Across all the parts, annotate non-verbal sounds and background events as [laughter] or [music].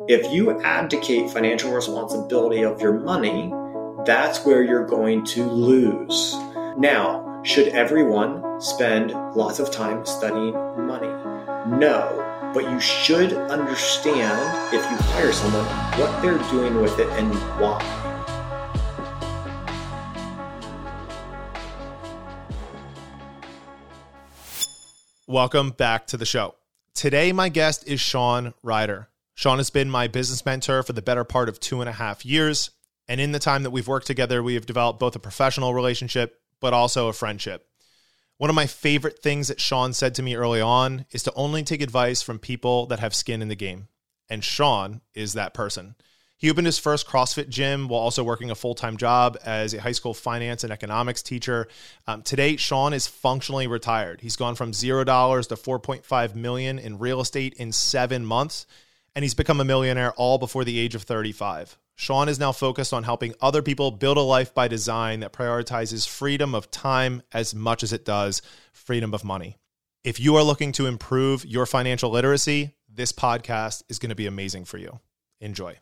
If you abdicate financial responsibility of your money, that's where you're going to lose. Now, should everyone spend lots of time studying money? No, but you should understand if you hire someone what they're doing with it and why. Welcome back to the show. Today, my guest is Shawn Rider. Shawn has been my business mentor for the better part of two and a half years. And in the time that we've worked together, we have developed both a professional relationship, but also a friendship. One of my favorite things that Shawn said to me early on is to only take advice from people that have skin in the game. And Shawn is that person. He opened his first CrossFit gym while also working a full time job as a high school finance and economics teacher. Um, today, Shawn is functionally retired. He's gone from zero dollars to 4.5 million in real estate in seven months, and he's become a millionaire all before the age of 35. Shawn is now focused on helping other people build a life by design that prioritizes freedom of time as much as it does freedom of money. If you are looking to improve your financial literacy, this podcast is going to be amazing for you. Enjoy.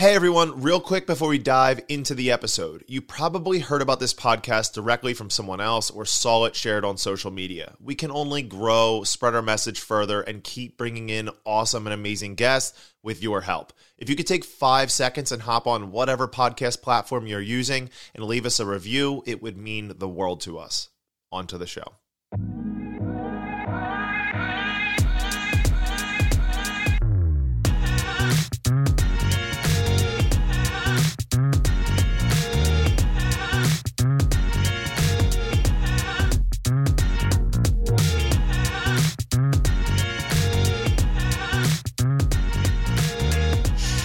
Hey everyone, real quick before we dive into the episode. You probably heard about this podcast directly from someone else or saw it shared on social media. We can only grow, spread our message further, and keep bringing in awesome and amazing guests with your help. If you could take five seconds and hop on whatever podcast platform you're using and leave us a review, it would mean the world to us. On to the show.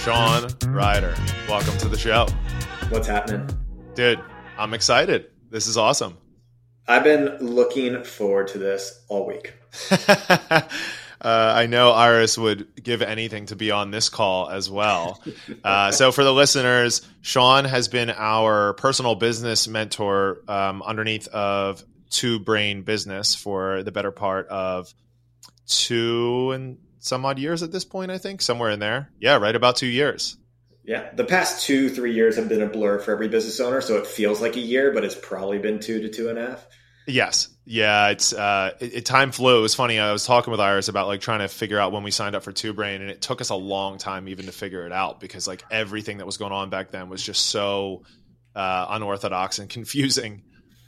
Shawn Rider. Welcome to the show. What's happening? Dude, I'm excited. This is awesome. I've been looking forward to this all week. [laughs] uh, I know Iris would give anything to be on this call as well. Uh, so, for the listeners, Shawn has been our personal business mentor um, underneath of Two Brain Business for the better part of two and some odd years at this point, I think, somewhere in there. Yeah, right about two years. Yeah, the past two, three years have been a blur for every business owner. So it feels like a year, but it's probably been two to two and a half. Yes. Yeah. It's, uh, it, it, time flew. It was funny. I was talking with Iris about like trying to figure out when we signed up for Two Brain, and it took us a long time even to figure it out because like everything that was going on back then was just so uh, unorthodox and [laughs] confusing.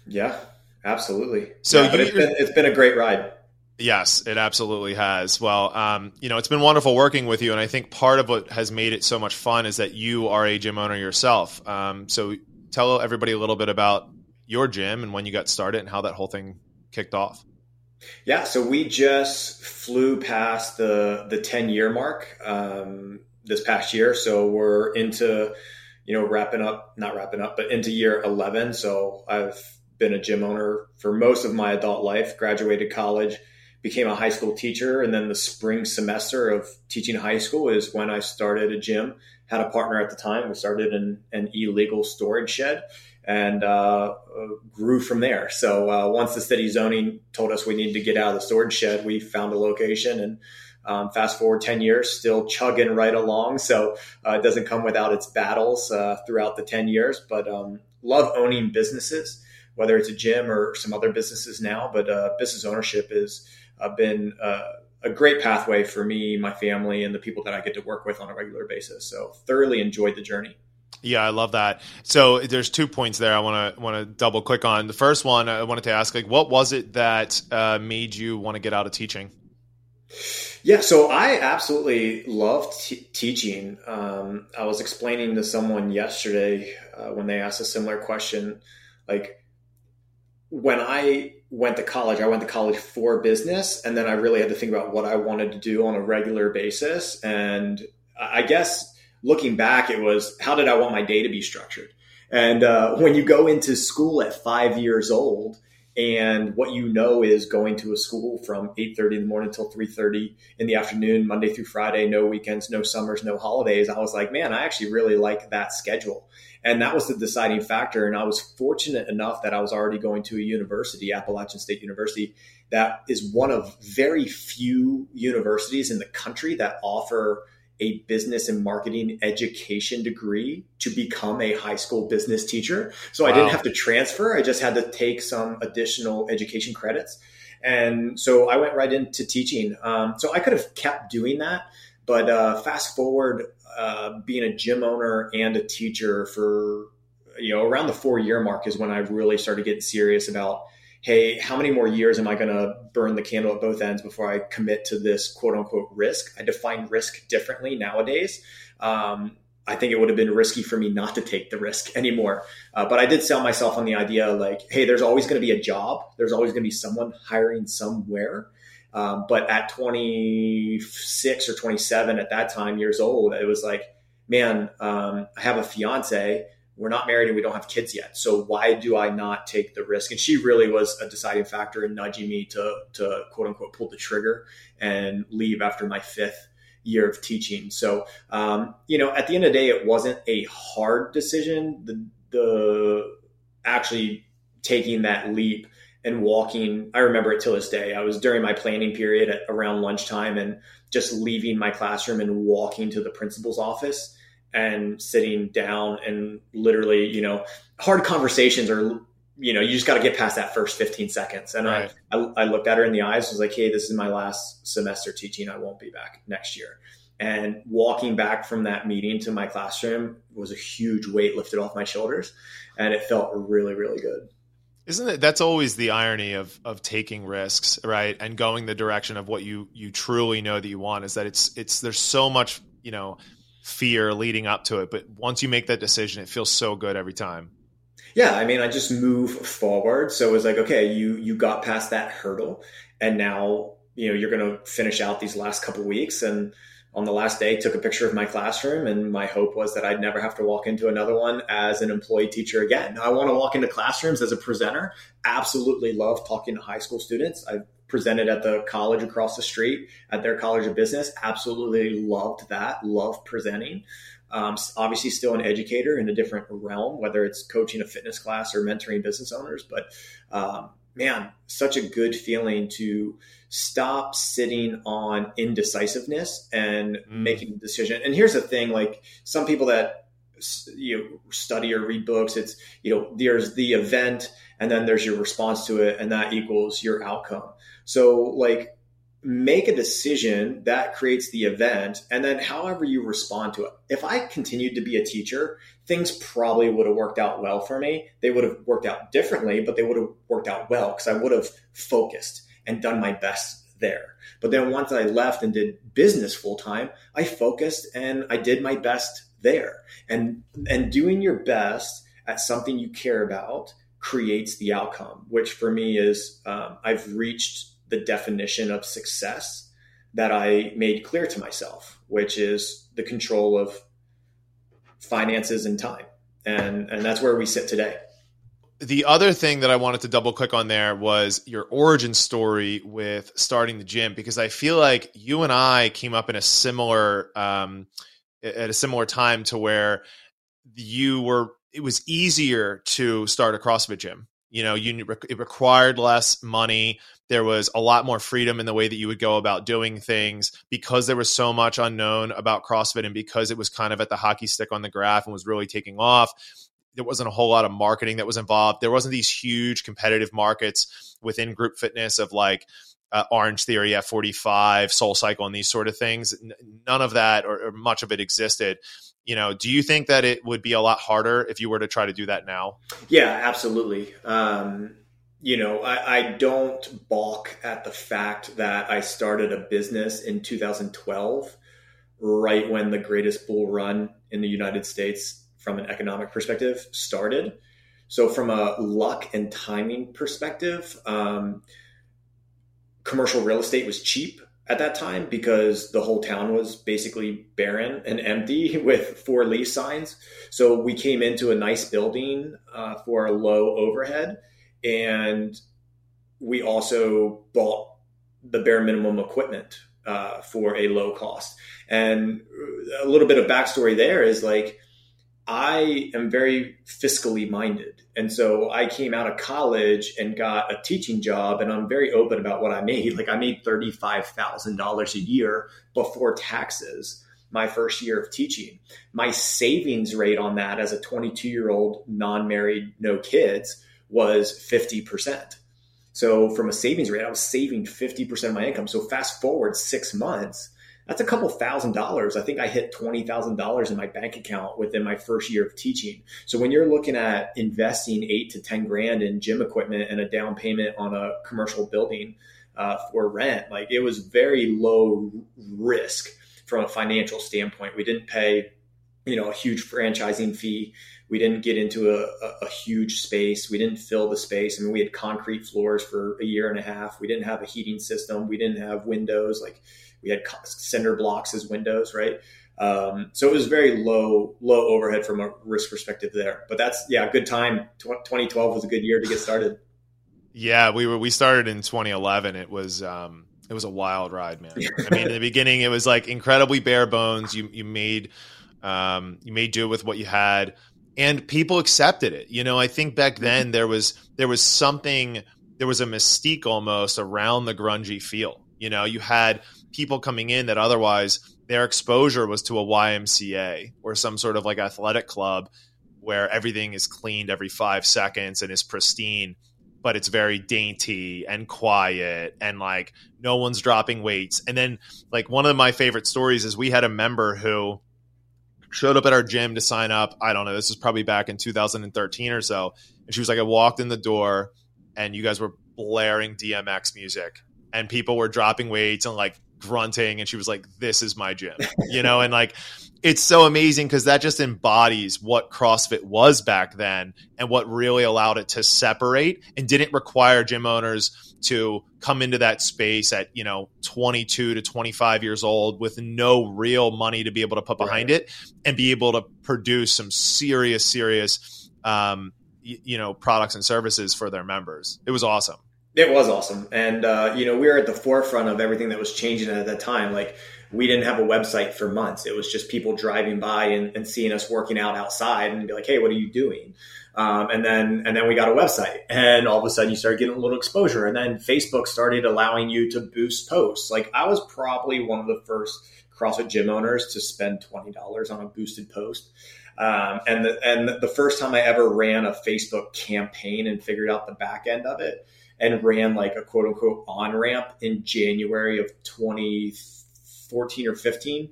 Yeah, absolutely. So yeah, you, it's been, it's been a great ride. Yes, it absolutely has. Well, um, you know, it's been wonderful working with you, and I think part of what has made it so much fun is that you are a gym owner yourself. Um, so, tell everybody a little bit about your gym and when you got started and how that whole thing kicked off. Yeah, so we just flew past the the ten year mark um, this past year, so we're into you know wrapping up, not wrapping up, but into year eleven. So I've been a gym owner for most of my adult life. Graduated college became a high school teacher. And then the spring semester of teaching high school is when I started a gym. Had a partner at the time. We started an, an illegal storage shed and uh, grew from there. So uh, once the city zoning told us we needed to get out of the storage shed, we found a location and um, fast forward 10 years, still chugging right along. So uh, it doesn't come without its battles uh, throughout the 10 years, but um, love owning businesses, whether it's a gym or some other businesses now. But uh, business ownership is uh, been uh, a great pathway for me, my family, and the people that I get to work with on a regular basis. So thoroughly enjoyed the journey. Yeah, I love that. So there's two points there I want to want to double click on. The first one I wanted to ask, like, what was it that uh, made you want to get out of teaching? Yeah, so I absolutely loved t- teaching. Um, I was explaining to someone yesterday uh, when they asked a similar question, like when I went to college, I went to college for business, and then I really had to think about what I wanted to do on a regular basis. And I guess looking back, it was how did I want my day to be structured? And uh, when you go into school at five years old, and what you know is going to a school from 8.30 in the morning until 3.30 in the afternoon monday through friday no weekends no summers no holidays i was like man i actually really like that schedule and that was the deciding factor. And I was fortunate enough that I was already going to a university, Appalachian State University, that is one of very few universities in the country that offer a business and marketing education degree to become a high school business teacher. So wow. I didn't have to transfer. I just had to take some additional education credits. And so I went right into teaching. Um, so I could have kept doing that. But uh, fast forward, uh, being a gym owner and a teacher for, you know, around the four year mark is when I really started getting serious about hey, how many more years am I going to burn the candle at both ends before I commit to this quote unquote risk? I define risk differently nowadays. Um, I think it would have been risky for me not to take the risk [laughs] anymore. Uh, but I did sell myself on the idea like, hey, there's always going to be a job. There's always going to be someone hiring somewhere. Um, but at 26 or 27 at that time years old, it was like, man, um, I have a fiance we're not married and we don't have kids yet. So why do I not take the risk? And she really was a deciding factor in nudging me to, to quote unquote pull the trigger and leave after my fifth year of teaching. So, um, you know, at the end of the day, it wasn't a hard decision. The, the actually taking that leap and walking, I remember it till this day. I was during my planning period at around lunchtime and just leaving my classroom and walking to the principal's office and sitting down and literally, you know, hard conversations are, you know, you just got to get past that first 15 seconds. And right. I, I, I, looked at her in the eyes, was like, Hey, this is my last semester teaching. I won't be back next year. And walking back from that meeting to my classroom was a huge weight lifted off my shoulders. And it felt really, really good. Isn't it? That's always the irony of of taking risks, right? And going the direction of what you you truly know that you want is that it's it's there's so much you know fear leading up to it. But once you make that decision, it feels so good every time. Yeah, I mean, I just move forward. So it was like, okay, you you got past that hurdle, and now you know you're going to finish out these last couple weeks. And on the last day, took a picture of my classroom, and my hope was that I'd never have to walk into another one as an employee teacher again. I want to walk into classrooms as a presenter. Absolutely love talking to high school students. I've presented at the college across the street at their college of business. Absolutely loved that. Love presenting. Um, obviously, still an educator in a different realm, whether it's coaching a fitness class or mentoring business owners. But um, man, such a good feeling to stop sitting on indecisiveness and mm. making a decision. And here's the thing: like some people that you know, study or read books, it's you know there's the event and then there's your response to it, and that equals your outcome. So, like, make a decision that creates the event, and then however you respond to it. If I continued to be a teacher, things probably would have worked out well for me. They would have worked out differently, but they would have worked out well because I would have focused and done my best there. But then once I left and did business full time, I focused and I did my best there. And and doing your best at something you care about creates the outcome, which for me is um, I've reached the definition of success that I made clear to myself, which is the control of finances and time. And, and that's where we sit today. The other thing that I wanted to double click on there was your origin story with starting the gym, because I feel like you and I came up in a similar, um, at a similar time to where you were, it was easier to start a CrossFit gym. You know you it required less money. There was a lot more freedom in the way that you would go about doing things. Because there was so much unknown about crossfit and because it was kind of at the hockey stick on the graph and was really taking off there wasn't a whole lot of marketing that was involved. There wasn't these huge competitive markets within group fitness of like uh, Orangetheory F45, SoulCycle, and these sort of things. None of that or, or much of it existed. You know do you think that it would be a lot harder if you were to try to do that now? Yeah absolutely. Um, you know I, I, don't balk at the fact that i started a business in 2012 right when the greatest bull run in the united states from an economic perspective started. So from a luck and timing perspective um, commercial real estate was cheap at that time because the whole town was basically barren and empty [laughs] with four lease signs. So we came into a nice building uh, for a low overhead, and we also bought the bare minimum equipment uh, for a low cost. And a little bit of backstory there is like I am very fiscally minded. And so I came out of college and got a teaching job, and I'm very open about what I made. Like I made $35,000 a year before taxes my first year of teaching. My savings rate on that as a 22 year old, non married, no kids was 50%. So from a savings rate, I was saving 50% of my income. So fast forward six months, that's a couple thousand dollars. I think I hit $20,000 in my bank account within my first year of teaching. So when you're looking at investing eight to 10 grand in gym equipment and a down payment on a commercial building uh, for rent, like it was very low risk from a financial standpoint. We didn't pay, you know, a huge franchising fee. We didn't get into a, a, a, huge space. We didn't fill the space. I mean, we had concrete floors for a year and a half. We didn't have a heating system. We didn't have windows. Like we had cinder blocks as windows, right? Um, so it was very low, low overhead from a risk perspective there. But that's yeah, good time. 2012 was a good year to get started. Yeah, we were we started in 2011. It was um, it was a wild ride, man. I mean, in the beginning, it was like incredibly bare bones. You you made um, you made do with what you had, and people accepted it. You know, I think back then there was there was something there was a mystique almost around the grungy feel. You know, you had people coming in that otherwise their exposure was to a YMCA or some sort of like athletic club where everything is cleaned every five seconds and is pristine, but it's very dainty and quiet and like no one's dropping weights. And then, like, one of my favorite stories is we had a member who showed up at our gym to sign up. I don't know, this was probably back in 2013 or so. And she was like, I walked in the door and you guys were blaring DMX music and people were dropping weights and like grunting and she was like this is my gym you know and like it's so amazing because that just embodies what CrossFit was back then and what really allowed it to separate and didn't require gym owners to come into that space at, you know, 22 to 25 years old with no real money to be able to put behind right. it and be able to produce some serious, serious, um, you know, products and services for their members. It was awesome. It was awesome. And, uh, you know, we were at the forefront of everything that was changing at that time. Like, we didn't have a website for months. It was just people driving by and, and seeing us working out outside and be like, hey, what are you doing? Um, and then and then we got a website, and all of a sudden you started getting a little exposure. And then Facebook started allowing you to boost posts. Like I was probably one of the first CrossFit gym owners to spend twenty dollars on a boosted post. Um, and the, and the first time I ever ran a Facebook campaign and figured out the back end of it and ran like a quote unquote on ramp in January of 2014 or 15.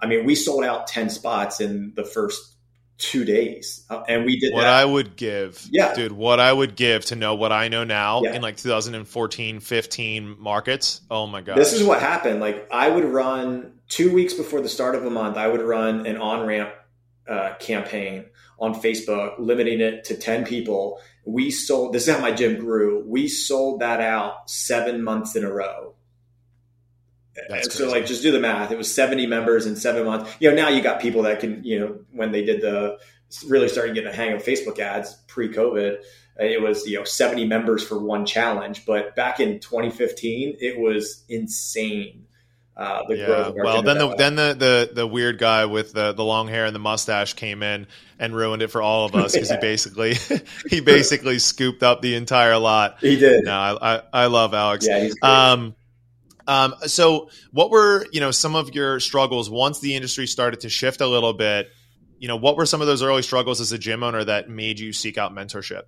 I mean, we sold out 10 spots in the first two days. Uh, and we did what that. I would give. Yeah. Dude, what I would give to know what I know now yeah. in like 2014, 15 markets. Oh my God. This is what happened. Like I would run two weeks before the start of a month, I would run an on ramp uh, campaign on Facebook, limiting it to 10 people. We sold, this is how my gym grew. We sold that out seven months in a row. That's so like just do the math. It was 70 members in seven months. You know, now you got people that can, you know, when they did the really starting getting a hang of Facebook ads pre-COVID, uh, it was, you know, 70 members for one challenge. But back in 2015, it was insane. Uh, the yeah. well, then the then the, the the weird guy with the, the long hair and the mustache came in and ruined it for all of us because [laughs] yeah. he basically [laughs] he basically scooped up the entire lot. He did. No, I I, I love Alex. Yeah. Um, um, so what were you know some of your struggles once the industry started to shift a little bit? You know, what were some of those early struggles as a gym owner that made you seek out mentorship?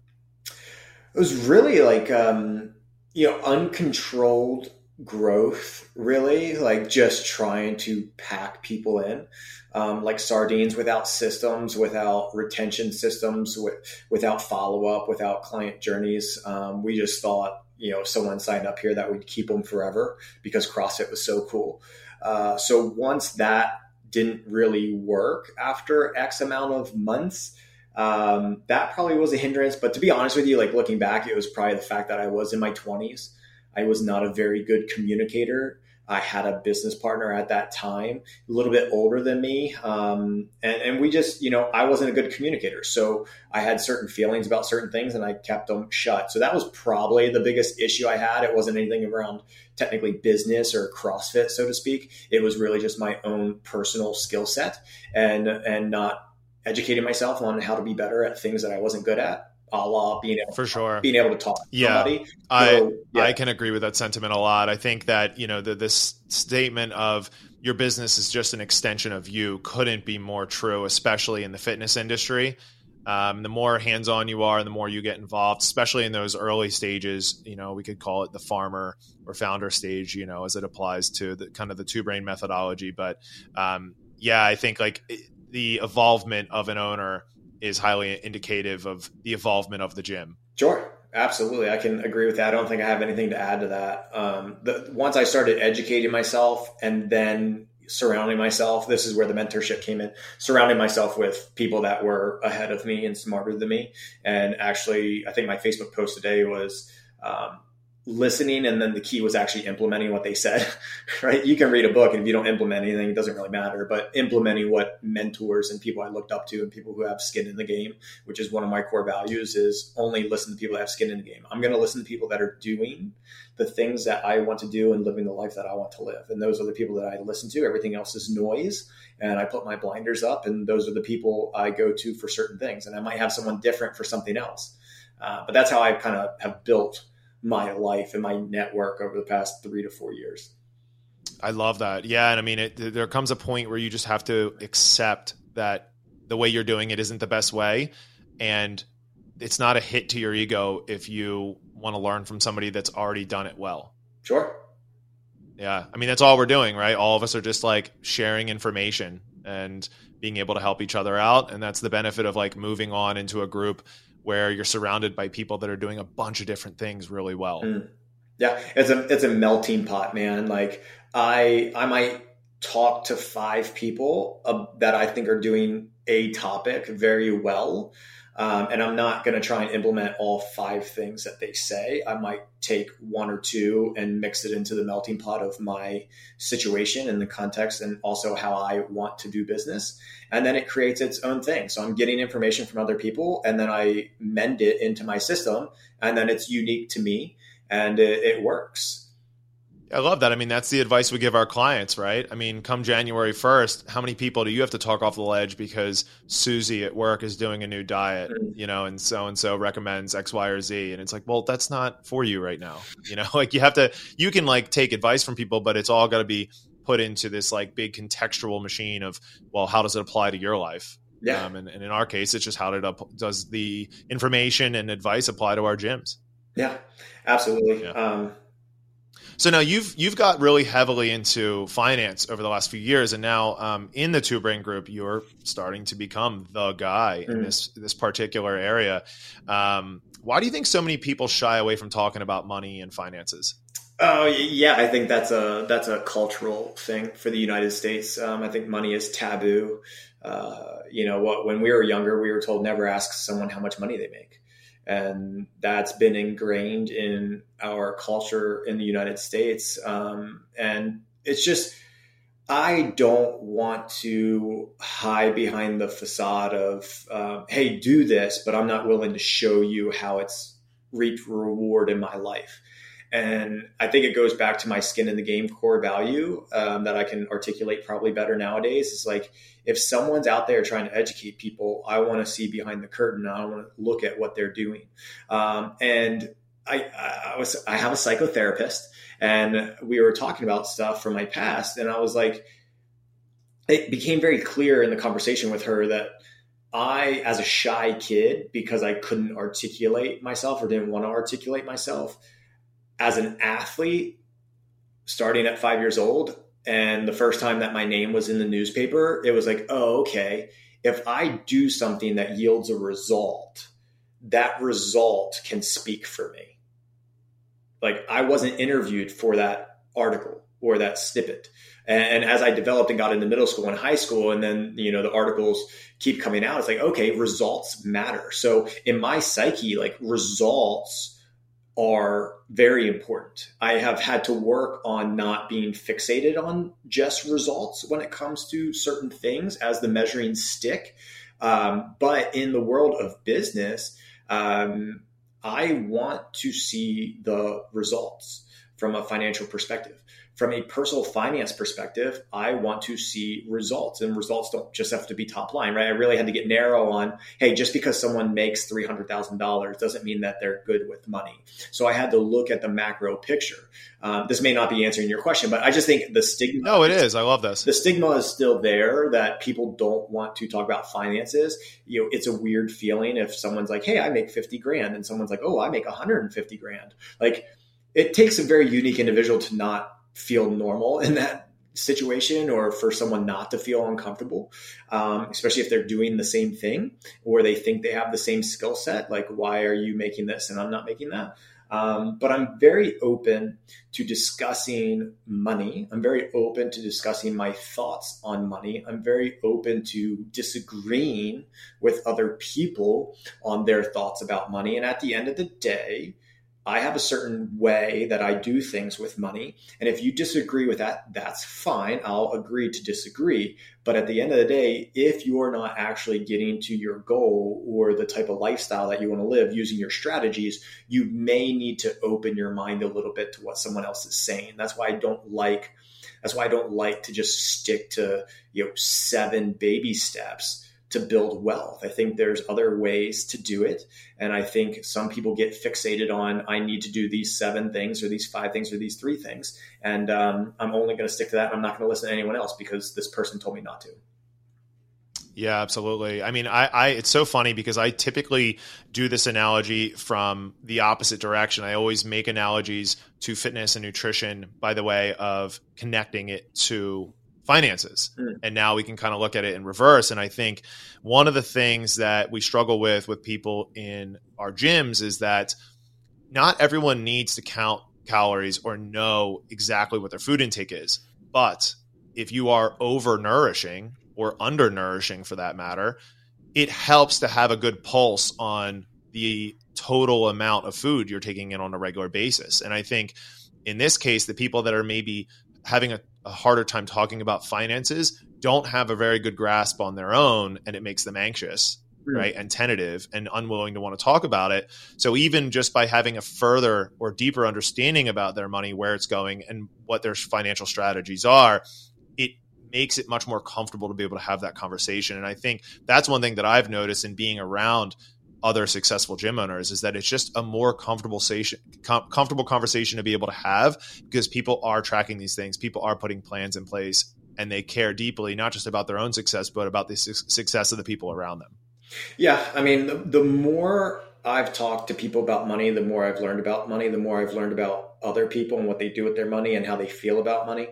It was really like um, you know uncontrolled growth really like just trying to pack people in um, like sardines without systems without retention systems with, without follow-up without client journeys um, we just thought you know, someone signed up here, that would keep them forever because CrossFit was so cool. Uh, so once that didn't really work after X amount of months, um, that probably was a hindrance. But to be honest with you, like looking back, it was probably the fact that I was in my 20s. I was not a very good communicator. I had a business partner at that time, a little bit older than me. Um, and, and, we just, you know, I wasn't a good communicator. So I had certain feelings about certain things and I kept them shut. So that was probably the biggest issue I had. It wasn't anything around technically business or CrossFit, so to speak. It was really just my own personal skill set and, and not educating myself on how to be better at things that I wasn't good at a la being able for sure being able to talk to yeah somebody. I yeah. I can agree with that sentiment a lot I think that you know the, this statement of your business is just an extension of you couldn't be more true, especially in the fitness industry. Um, the more hands-on you are, the more you get involved, especially in those early stages. You know, we could call it the farmer or founder stage. You know, as it applies to the kind of the two brain methodology. But um, yeah, I think like the evolvement of an owner is highly indicative of the evolvement of the gym. Sure, absolutely, I can agree with that. I don't think I have anything to add to that. Um, the, once I started educating myself and then surrounding myself this is where the mentorship came in surrounding myself with people that were ahead of me and smarter than me and actually i think my facebook post today was um, listening and then the key was actually implementing what they said [laughs] right? You can read a book and if you don't implement anything it doesn't really matter but implementing what mentors and people i looked up to and people who have skin in the game which is one of my core values is only listen to people that have skin in the game. I'm going to listen to people that are doing the things that i want to do and living the life that i want to live and those are the people that i listen to. Everything else is noise and i put my blinders up and those are the people i go to for certain things and i might have someone different for something else. Uh, but that's how i kind of have built my life and my network over the past three to four years. I love that. Yeah. And I mean, it, there comes a point where you just have to accept that the way you're doing it isn't the best way. And it's not a hit to your ego if you want to learn from somebody that's already done it well. Sure. Yeah. I mean, that's all we're doing, right? All of us are just like sharing information and being able to help each other out. And that's the benefit of like moving on into a group where you're surrounded by people that are doing a bunch of different things really well. Mm. Yeah, it's a it's a melting pot, man. Like I I might talk to five people uh, that I think are doing a topic very well, um, and I'm not going to try and implement all five things that they say. I might take one or two and mix it into the melting pot of my situation and the context and also how I want to do business. And then it creates its own thing. So I'm getting information from other people and then I mend it into my system and then it's unique to me and it, it works. I love that. I mean, that's the advice we give our clients, right? I mean, come January 1st, how many people do you have to talk off the ledge because Susie at work is doing a new diet, mm-hmm. you know, and so and so recommends X, Y, or Z. And it's like, well, that's not for you right now. You know, [laughs] like you have to, you can like take advice from people, but it's all got to be put into this like big contextual machine of, well, how does it apply to your life? Yeah. Um, and, and, in our case, it's just how did up, does the information and advice apply to our gyms? Yeah, absolutely. Yeah. Um, so now you've you've got really heavily into finance over the last few years, and now um, in the Two Brain Group, you're starting to become the guy mm. in this this particular area. Um, why do you think so many people shy away from talking about money and finances? Oh yeah, I think that's a that's a cultural thing for the United States. Um, I think money is taboo. Uh, you know, what when we were younger, we were told never ask someone how much money they make and that's been ingrained in our culture in the United States. Um, and it's just, I don't want to hide behind the facade of, uh, hey, do this, but I'm not willing to show you how it's reaped reward in my life. And I think it goes back to my skin in the game core value um, that I can articulate probably better nowadays. Is like if someone's out there trying to educate people, I want to see behind the curtain. I want to look at what they're doing. Um, and I, I was I have a psychotherapist, and we were talking about stuff from my past, and I was like, it became very clear in the conversation with her that I, as a shy kid, because I couldn't articulate myself or didn't want to articulate myself as an athlete, starting at five years old, and the first time that my name was in the newspaper, it was like, oh, okay. If I do something that yields a result, that result can speak for me. Like I wasn't interviewed for that article or that snippet. And, and, as I developed and got into middle school and high school, and then, you know, the articles keep coming out, it's like, okay, results matter. So in my psyche, like results are very important. I have had to work on not being fixated on just results when it comes to certain things as the measuring stick. Um, but in the world of business, um, I want to see the results from a financial perspective. From a personal finance perspective, I want to see results, and results don't just have to be top line, right? I really had to get narrow on, hey, just because someone makes three hundred thousand dollars doesn't mean that they're good with money. So I had to look at the macro picture. Um, this may not be answering your question, but I just think the stigma. No, it is. I love this. The stigma is still there that people don't want to talk about finances. You know, it's a weird feeling if someone's like, "Hey, I make fifty grand," and someone's like, "Oh, I make one hundred and fifty grand." Like, it takes a very unique individual to not feel normal in that situation or for someone not to feel uncomfortable, um, especially if they're doing the same thing or they think they have the same skill set. Like, why are you making this and I'm not making that? Um, but I'm very open to discussing money. I'm very open to discussing my thoughts on money. I'm very open to disagreeing with other people on their thoughts about money. And at the end of the day, I have a certain way that I do things with money. And if you disagree with that, that's fine. I'll agree to disagree. But at the end of the day, if you're not actually getting to your goal or the type of lifestyle that you want to live using your strategies, you may need to open your mind a little bit to what someone else is saying. That's why I don't like that's why I don't like to just stick to, you know, seven baby steps to build wealth. I think there's other ways to do it. And I think some people get fixated on, I need to do these seven things or these five things or these three things. And um, I'm only going to stick to that. I'm not going to listen to anyone else because this person told me not to. Yeah, absolutely. I mean, I, I, it's so funny because I typically do this analogy from the opposite direction. I always make analogies to fitness and nutrition by the way of connecting it to finances. Mm. And now we can kind of look at it in reverse. And I think one of the things that we struggle with with people in our gyms is that not everyone needs to count calories or know exactly what their food intake is. But if you are overnourishing or undernourishing for that matter, it helps to have a good pulse on the total amount of food you're taking in on a regular basis. And I think in this case, the people that are maybe having a, a harder time talking about finances don't have a very good grasp on their own and it makes them anxious right and tentative and unwilling to want to talk about it. So even just by having a further or deeper understanding about their money where it's going and what their financial strategies are it makes it much more comfortable to be able to have that conversation. And i think that's one thing that i've noticed in being around other successful gym owners is that it's just a more comfortable conversation, com- comfortable conversation to be able to have because people are tracking these things, people are putting plans in place, and they care deeply not just about their own success but about the su- success of the people around them. Yeah, I mean, the, the more I've talked to people about money, the more I've learned about money, the more I've learned about other people and what they do with their money and how they feel about money.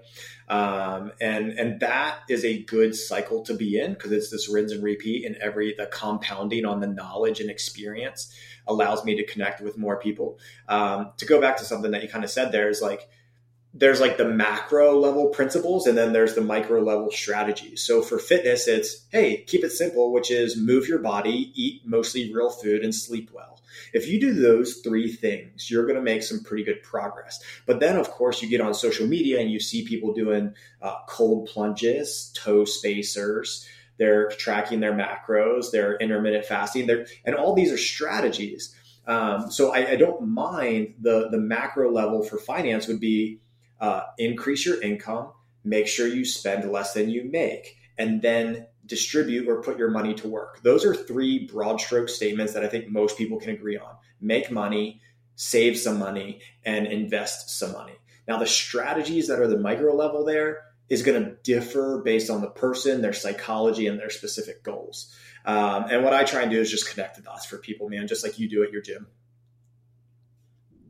Um, and and that is a good cycle to be in because it's this rinse and repeat and every the compounding on the knowledge and experience allows me to connect with more people. Um, to go back to something that you kind of said there is like there's like the macro level principles and then there's the micro level strategies. So for fitness, it's hey, keep it simple, which is move your body, eat mostly real food, and sleep well. If you do those three things, you're going to make some pretty good progress. But then, of course, you get on social media and you see people doing uh, cold plunges, toe spacers. They're tracking their macros, they're intermittent fasting, they're, and all these are strategies. Um, so I, I don't mind the the macro level for finance would be uh, increase your income, make sure you spend less than you make, and then distribute or put your money to work. Those are three broad stroke statements that I think most people can agree on make money, save some money, and invest some money. Now, the strategies that are the micro level there is going to differ based on the person, their psychology, and their specific goals. Um, and what I try and do is just connect the dots for people, man, just like you do at your gym.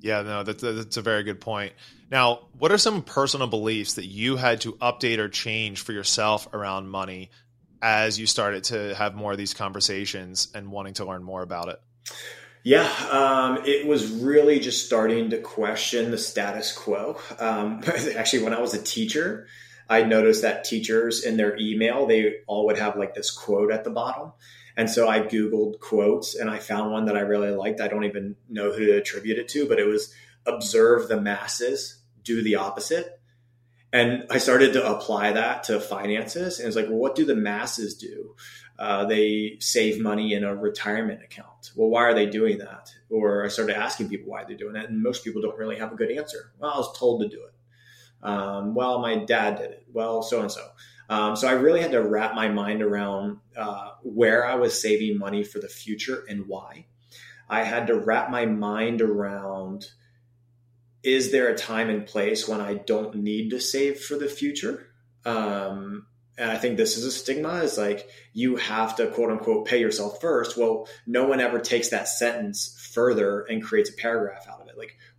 Yeah, no, that's, that's a very good point. Now, what are some personal beliefs that you had to update or change for yourself around money as you started to have more of these conversations and wanting to learn more about it? Yeah, um, it was really just starting to question the status quo. Um, [laughs] actually, when I was a teacher, I noticed that teachers in their email, they all would have like this quote at the bottom. And so I Googled quotes and I found one that I really liked. I don't even know who to attribute it to, but it was observe the masses, do the opposite. And I started to apply that to finances. And it's like, well, what do the masses do? Uh, they save money in a retirement account. Well, why are they doing that? Or I started asking people why they're doing that. And most people don't really have a good answer. Well, I was told to do it. Um, well, my dad did it. Well, so and so. Um, so I really had to wrap my mind around uh, where I was saving money for the future and why. I had to wrap my mind around is there a time and place when I don't need to save for the future? Um, and I think this is a stigma is like you have to quote unquote pay yourself first. Well, no one ever takes that sentence further and creates a paragraph out of it.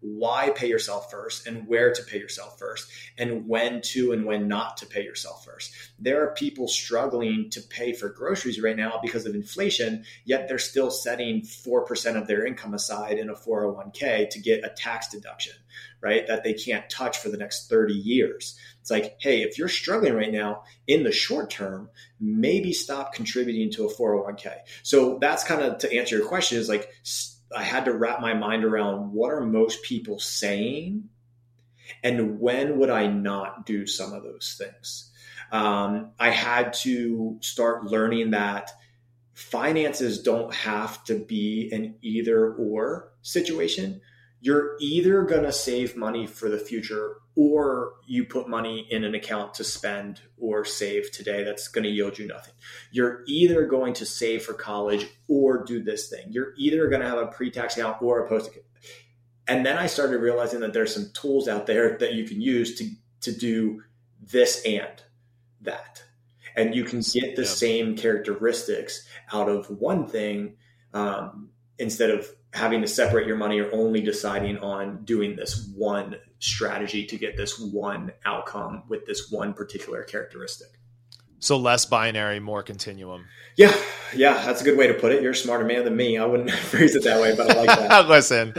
Why pay yourself first and where to pay yourself first and when to and when not to pay yourself first. There are people struggling to pay for groceries right now because of inflation, yet they're still setting 4% of their income aside in a 401k to get a tax deduction, right? That they can't touch for the next 30 years. It's like, hey, if you're struggling right now in the short term, maybe stop contributing to a 401k. So that's kind of to answer your question is like, I had to wrap my mind around what are most people saying and when would I not do some of those things. Um, I had to start learning that finances don't have to be an either or situation you're either going to save money for the future or you put money in an account to spend or save today that's going to yield you nothing. You're either going to save for college or do this thing. You're either going to have a pre-tax account or a post account. And then I started realizing that there's some tools out there that you can use to to do this and that. And you can get the yeah. same characteristics out of one thing um, instead of having to separate your money or only deciding on doing this one strategy to get this one outcome with this one particular characteristic. So less binary, more continuum. Yeah, yeah, that's a good way to put it. You're a smarter man than me. I wouldn't [laughs] phrase it that way, but I like that. [laughs] Listen,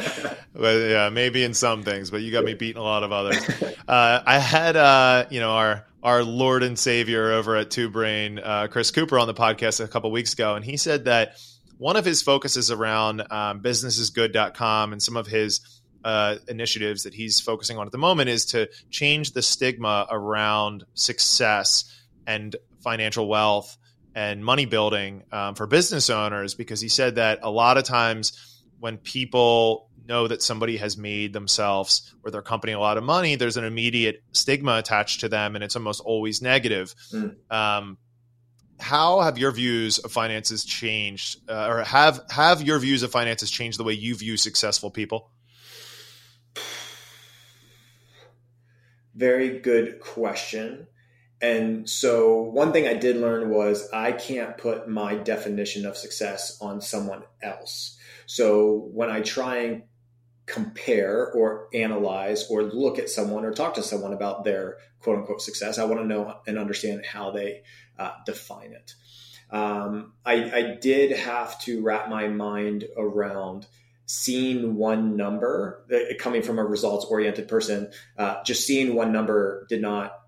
but yeah, maybe in some things, but you got me beating a lot of others. [laughs] Uh, I had, uh, you know, our our Lord and Savior over at Two Brain, uh, Chris Cooper, on the podcast a couple weeks ago, and he said that one of his focuses around um, businessisgood.com and some of his uh, initiatives that he's focusing on at the moment is to change the stigma around success and financial wealth and money building um, for business owners because he said that a lot of times when people know that somebody has made themselves or their company a lot of money, there's an immediate stigma attached to them, and it's almost always negative. Mm. Um, how have your views of finances changed, uh, or have have your views of finances changed the way you view successful people? Very good question. And so, one thing I did learn was I can't put my definition of success on someone else. So, when I try and compare or analyze or look at someone or talk to someone about their quote unquote success, I want to know and understand how they uh, define it. Um, I, I did have to wrap my mind around seeing one number uh, coming from a results oriented person. Uh, just seeing one number did not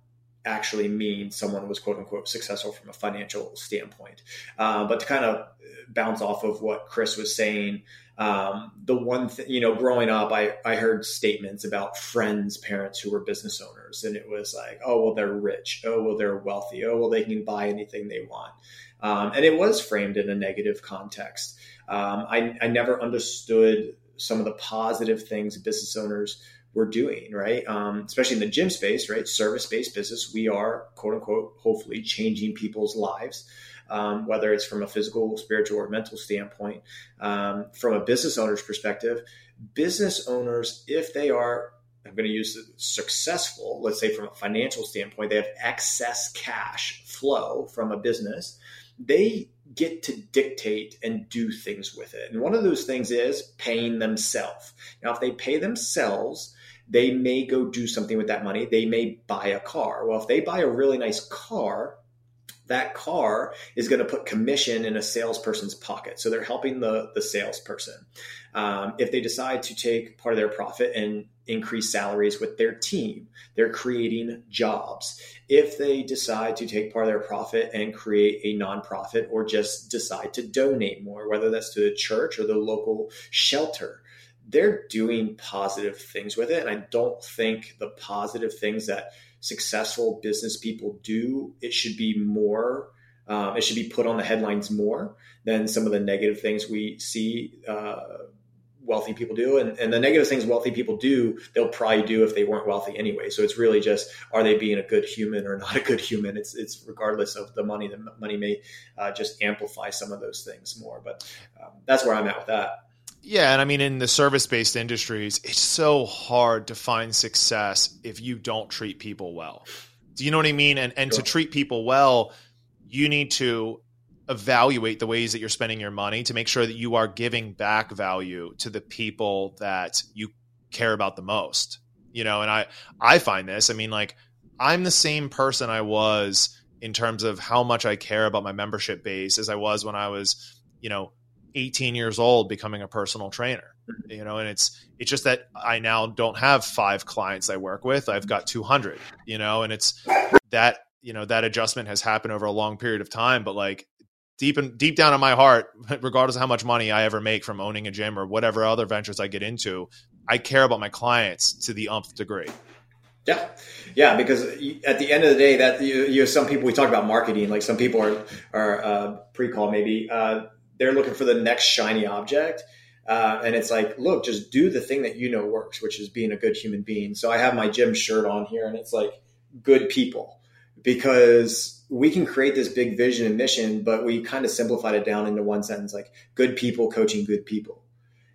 actually mean someone was quote unquote successful from a financial standpoint. Uh, but to kind of bounce off of what Chris was saying, um, the one thing, you know, growing up, I, I heard statements about friends' parents who were business owners, and it was like, oh, well, they're rich. Oh, well, they're wealthy. Oh, well, they can buy anything they want. Um, and it was framed in a negative context. Um, I, I never understood some of the positive things business owners were doing, right? Um, especially in the gym space, right? Service based business, we are quote unquote, hopefully changing people's lives um, whether it's from a physical, spiritual, or mental standpoint. Um, from a business owner's perspective, business owners, if they are I'm going to use successful, let's say from a financial standpoint, they have excess cash flow from a business. They get to dictate and do things with it. And one of those things is paying themselves. Now, if they pay themselves, they may go do something with that money. They may buy a car. Well, if they buy a really nice car, that car is going to put commission in a salesperson's pocket. So they're helping the, the salesperson. Um, if they decide to take part of their profit and increase salaries with their team, they're creating jobs. If they decide to take part of their profit and create a nonprofit or just decide to donate more, whether that's to the church or the local shelter, they're doing positive things with it. And I don't think the positive things that successful business people do, it should be more. Um, it should be put on the headlines more than some of the negative things we see uh, wealthy people do. And, and the negative things wealthy people do, they'll probably do if they weren't wealthy anyway. So it's really just, are they being a good human or not a good human? It's, it's regardless of the money, the money may uh, just amplify some of those things more. But um, that's where I'm at with that. Yeah, and I mean in the service-based industries, it's so hard to find success if you don't treat people well. Do you know what I mean? And and sure. to treat people well, you need to evaluate the ways that you're spending your money to make sure that you are giving back value to the people that you care about the most. You know, and I I find this, I mean like I'm the same person I was in terms of how much I care about my membership base as I was when I was, you know, 18 years old becoming a personal trainer mm-hmm. you know and it's it's just that i now don't have five clients i work with i've got 200 you know and it's that you know that adjustment has happened over a long period of time but like deep and deep down in my heart [laughs] regardless of how much money i ever make from owning a gym or whatever other ventures i get into i care about my clients to the umpth degree yeah, yeah. Because at the end of the day, that you, you have some people we talk about marketing. Like some people are are uh, pre-call maybe. Uh, they're looking for the next shiny object. Uh, and it's like, look, just do the thing that you know works, which is being a good human being. So I have my gym shirt on here, and it's like good people because we can create this big vision and mission, but we kind of simplified it down into one sentence like good people coaching good people.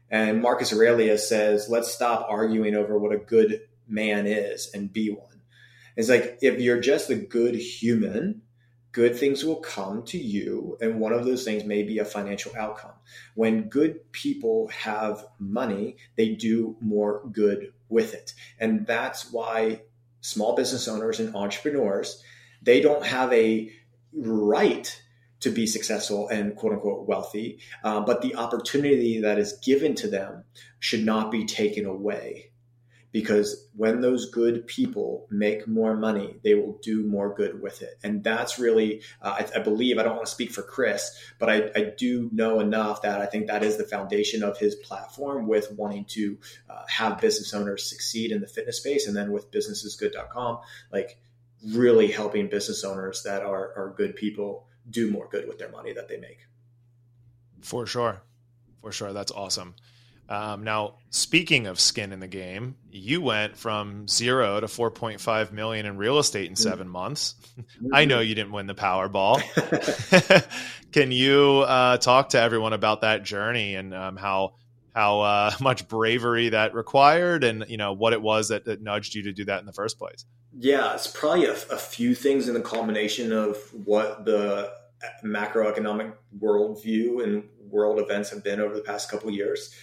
And Marcus Aurelius says, let's stop arguing over what a good man is and be one. It's like if you're just a good human, good things will come to you. And one of those things may be a financial outcome. When good people have money, they do more good with it. And that's why small business owners and entrepreneurs, they don't have a right to be successful and quote unquote wealthy, uh, but the opportunity that is given to them should not be taken away because when those good people make more money, they will do more good with it. And that's really, uh, I, I, believe, I don't want to speak for Chris, but I, I, do know enough that I think that is the foundation of his platform with wanting to uh, have business owners succeed in the fitness space. And then with businessisgood.com, like really helping business owners that are, are good people do more good with their money that they make. For sure. For sure. That's awesome. Um, now, speaking of skin in the game, you went from zero to 4.5 million in real estate in seven months. [laughs] I know you didn't win the Powerball. [laughs] Can you uh, talk to everyone about that journey and um, how how uh, [laughs] much bravery that required, and you know what it was that, that, nudged you to do that in the first place? Yeah, it's probably a, a few things in the culmination of what the macroeconomic worldview and world events have been over the past couple of years.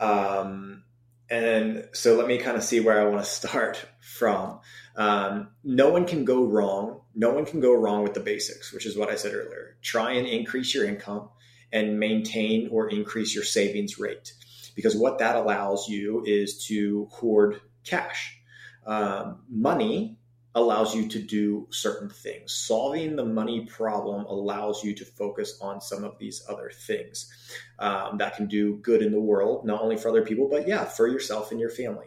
Um, and so let me kind of see where I want to start [laughs] from. Um, no one can go wrong. No one can go wrong with the basics, which is what I said earlier. Try and increase your income and maintain or increase your savings rate. Because what that allows you is to hoard cash. Um, money allows you to do certain things. Solving the money problem allows you to focus on some of these other things um, that can do good in the world, not only for other people, but yeah, for yourself and your family.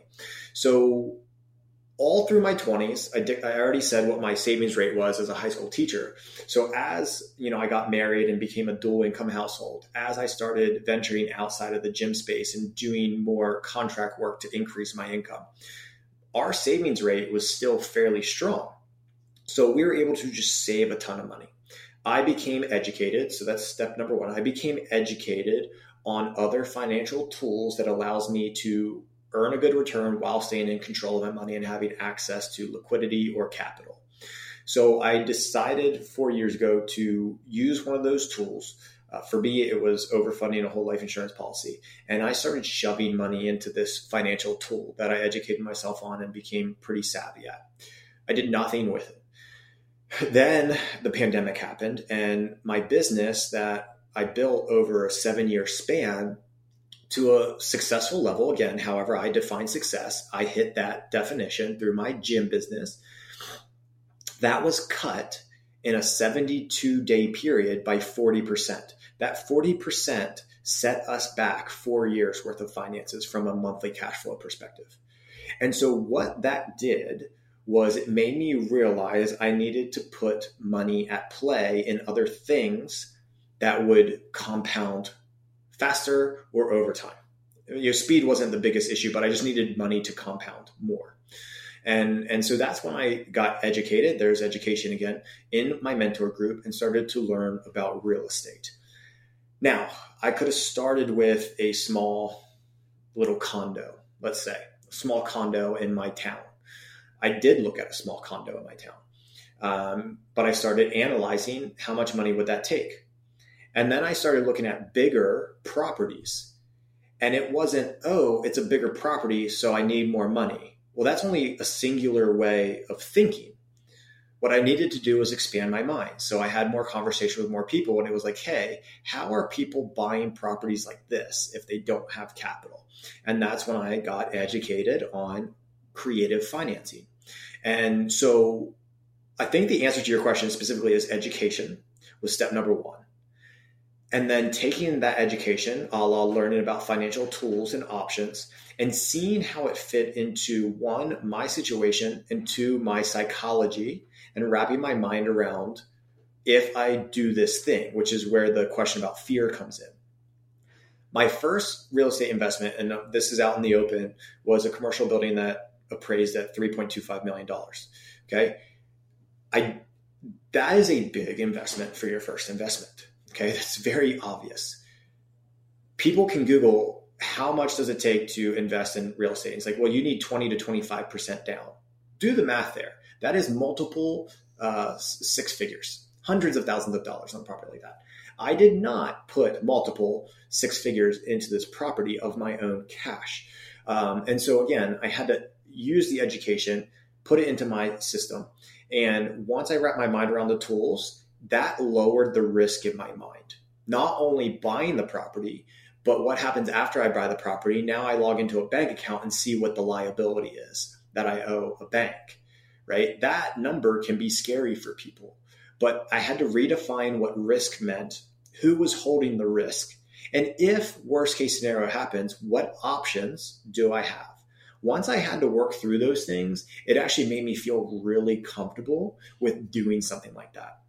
So, all through my 20s, I, I already said what my savings rate was as a high school teacher. So as you know, I got married and became a dual income household. As I started venturing outside of the gym space and doing more contract work to increase my income, our savings rate was still fairly strong. So we were able to just save a ton of money. I became educated. So that's step number one. I became educated on other financial tools that allows me to earn a good return while staying in control of my money and having access to liquidity or capital. So I decided four years ago to use one of those tools uh, for me, it was overfunding a whole life insurance policy. And I started shoving money into this financial tool that I educated myself on and became pretty savvy at. I did nothing with it. [laughs] Then the pandemic happened, and my business that I built over a seven year span to a successful level. Again, however, I define success, I hit that definition through my gym business. That was cut in a 72 day period by 40% that 40% set us back four years worth of finances from a monthly cash flow perspective. And so, what that did was it made me realize I needed to put money at play in other things that would compound faster or over time. You know, speed wasn't the biggest issue, but I just needed money to compound more. And, and so that's when I got educated. There's education again in my mentor group and started to learn about real estate. Now, I could have started with a small little condo, let's say, a small condo in my town. I did look at a small condo in my town. Um, but I started analyzing how much money would that take. And then I started looking at bigger properties. And it wasn't, oh, it's a bigger property, so I need more money well, that's only a singular way of thinking. What I needed to do was expand my mind. So I had more conversation with more people, and it was like, hey, how are people buying properties like this if they don't have capital? And that's when I got educated on creative financing. And so I think the answer to your question specifically is education was step number one. And then taking that education, a la learning about financial tools and options, and seeing how it fit into one, my situation, and two, my psychology, and wrapping my mind around if I do this thing, which is where the question about fear comes in. My first real estate investment, and this is out in the open, was a commercial building that appraised at $3.25 million. Okay. I that is a big investment for your first investment. Okay, that's very obvious. People can Google how much does it take to invest in real estate. It's like, well, you need 20 to 25% down. Do the math there. That is multiple uh, six figures, hundreds of thousands of dollars on property like that. I did not put multiple six figures into this property of my own cash. Um, and so, again, I had to use the education, put it into my system. And once I wrapped my mind around the tools, that lowered the risk in my mind. Not only buying the property, but what happens after I buy the property. Now I log into a bank account and see what the liability is that I owe a bank, right? That number can be scary for people. But I had to redefine what risk meant, who was holding the risk, and if worst case scenario happens, what options do I have? Once I had to work through those things, it actually made me feel really comfortable with doing something like that.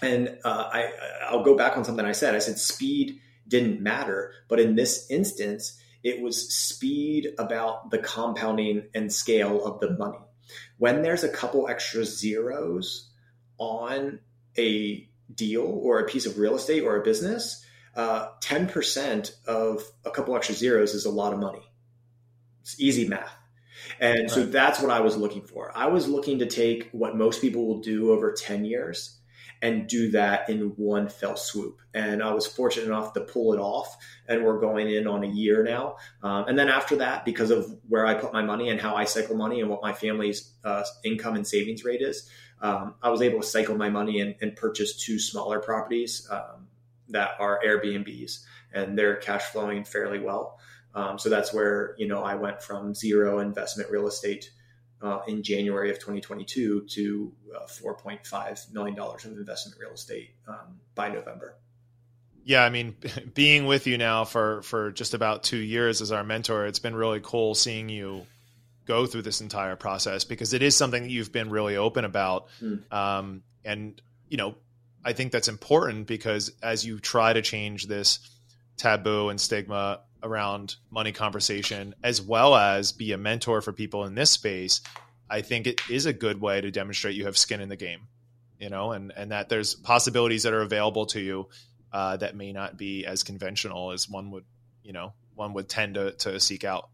And uh, I, I'll go back on something I said. I said speed didn't matter, but in this instance, it was speed about the compounding and scale of the money. When there's a couple extra zeros on a deal or a piece of real estate or a business, uh, 10% of a couple extra zeros is a lot of money. It's easy math. And right. so that's what I was looking for. I was looking to take what most people will do over 10 years and do that in one fell swoop. And I was fortunate enough to pull it off, and we're going in on a year now. Um, and then after that, because of where I put my money and how I cycle money and what my family's uh, income and savings rate is, um, I was able to cycle my money and, and purchase two smaller properties um, that are Airbnbs, and they're cash flowing fairly well. Um, so that's where you know I went from zero investment real estate uh, in January of 2022 to uh, 4.5 million dollars of investment real estate um, by November. Yeah, I mean, [laughs] being with you now for for just about two years as our mentor, it's been really cool seeing you go through this entire process because it is something that you've been really open about, mm. um, and you know, I think that's important because as you try to change this taboo and stigma around money conversation as well as be a mentor for people in this space i think it is a good way to demonstrate you have skin in the game you know and and that there's possibilities that are available to you uh, that may not be as conventional as one would you know one would tend to, to seek out.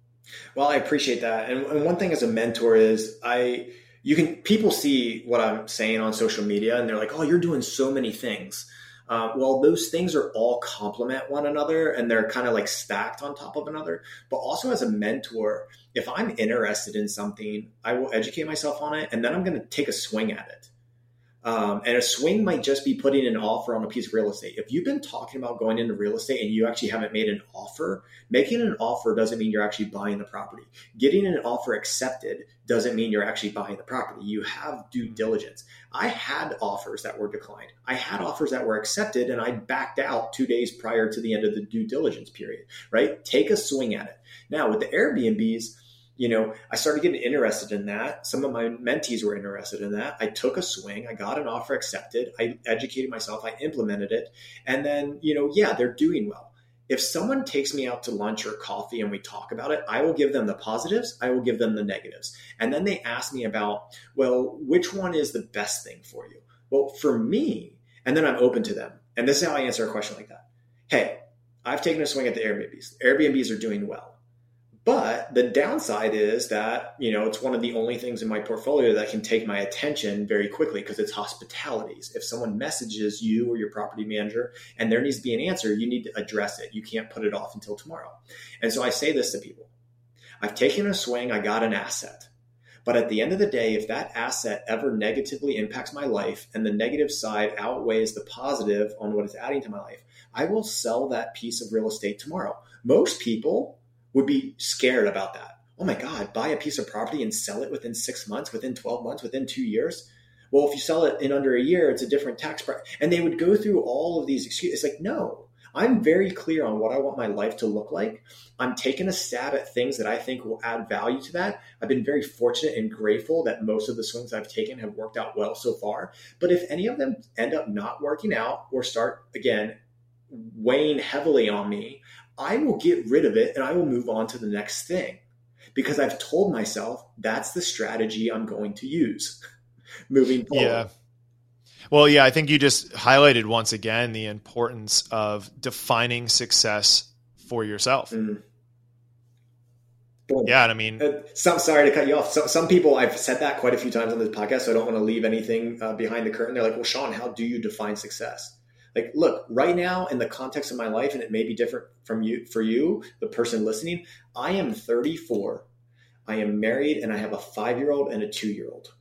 Well i appreciate that. And, and one thing as a mentor is i you can people see what i'm saying on social media and they're like oh you're doing so many things uh, well, those things are all complement one another and they're kind of like stacked on top of another. But also as a mentor, if I'm interested in something, I will educate myself on it and then I'm going to take a swing at it. Um, and a swing might just be putting an offer on a piece of real estate. If you've been talking about going into real estate and you actually haven't made an offer, making an offer doesn't mean you're actually buying the property. Getting an offer accepted doesn't mean you're actually buying the property. You have due diligence. I had offers that were declined. I had offers that were accepted and I backed out two days prior to the end of the due diligence period, right? Take a swing at it. Now, with the Airbnbs, you know, I started getting interested in that. Some of my mentees were interested in that. I took a swing. I got an offer accepted. I educated myself. I implemented it. And then, you know, yeah, they're doing well. if someone takes me out to lunch or coffee and we talk about it, I will give them the positives, I will give them the negatives. And then they ask me about, well, which one is the best thing for you? Well, for me, and then I'm open to them. And this is how I answer a question like that. Hey, I've taken a swing at the Airbnbs. Airbnbs are doing well. But the downside is that, you know, it's one of the only things in my portfolio that can take my attention very quickly because it's hospitalities. If someone messages you or your property manager and there needs to be an answer, you need to address it. You can't put it off until tomorrow. And so I say this to people. I've taken a swing, I got an asset. But at the end of the day, if that asset ever negatively impacts my life and the negative side outweighs the positive on what it's adding to my life, I will sell that piece of real estate tomorrow. Most people would be scared about that. Oh my God, buy a piece of property and sell it within six months, within 12 months, within two years. Well, if you sell it in under a year, it's a different tax price. And they would go through all of these excuses. It's like, no, I'm very clear on what I want my life to look like. I'm taking a stab at things that I think will add value to that. I've been very fortunate and grateful that most of the swings I've taken have worked out well so far. But if any of them end up not working out or start, again, weighing heavily on me, I will get rid of it and I will move on to the next thing because I've told myself that's the strategy I'm going to use [laughs] moving forward. Yeah. Well, yeah, I think you just highlighted once again the importance of defining success for yourself. Mm. Yeah, and I mean, uh, some, sorry to cut you off. So, some people I've said that quite a few times on this podcast, so I don't want to leave anything uh, behind the curtain. They're like, "Well, Shawn, how do you define success?" Like look right now in the context of my life and it may be different from you for you the person listening i am 34 i am married and i have a five year old and a two year old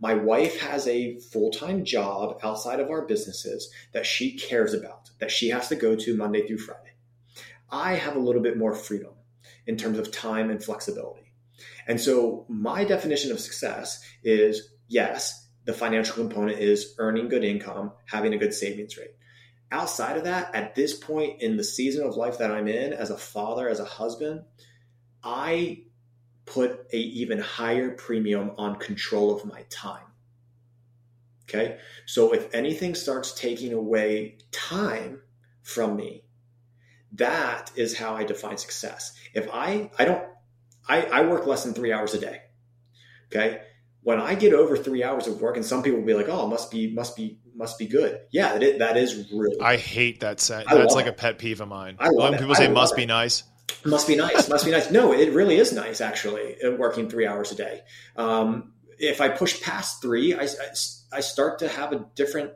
my wife has a full-time job outside of our businesses that she cares about that she has to go to monday through friday. I have a little bit more freedom in terms of time and flexibility. And so my definition of success is yes the financial component is earning good income, having a good savings rate. Outside of that, at this point in the season of life that I'm in, as a father, as a husband, I put a even higher premium on control of my time. Okay. So if anything starts taking away time from me, that is how I define success. If I, I don't, I, I work less than three hours a day. Okay when I get over three hours of work, and some people will be like, "Oh, must be, must be, must be good." Yeah, that, that is really. I hate that set. That's like it. a pet peeve of mine. I love when people say "must it. be nice." Must be nice. must be nice. No, it really is nice actually. Uh, working three hours a day. Um, if I push past three, I, I, I, start to have a different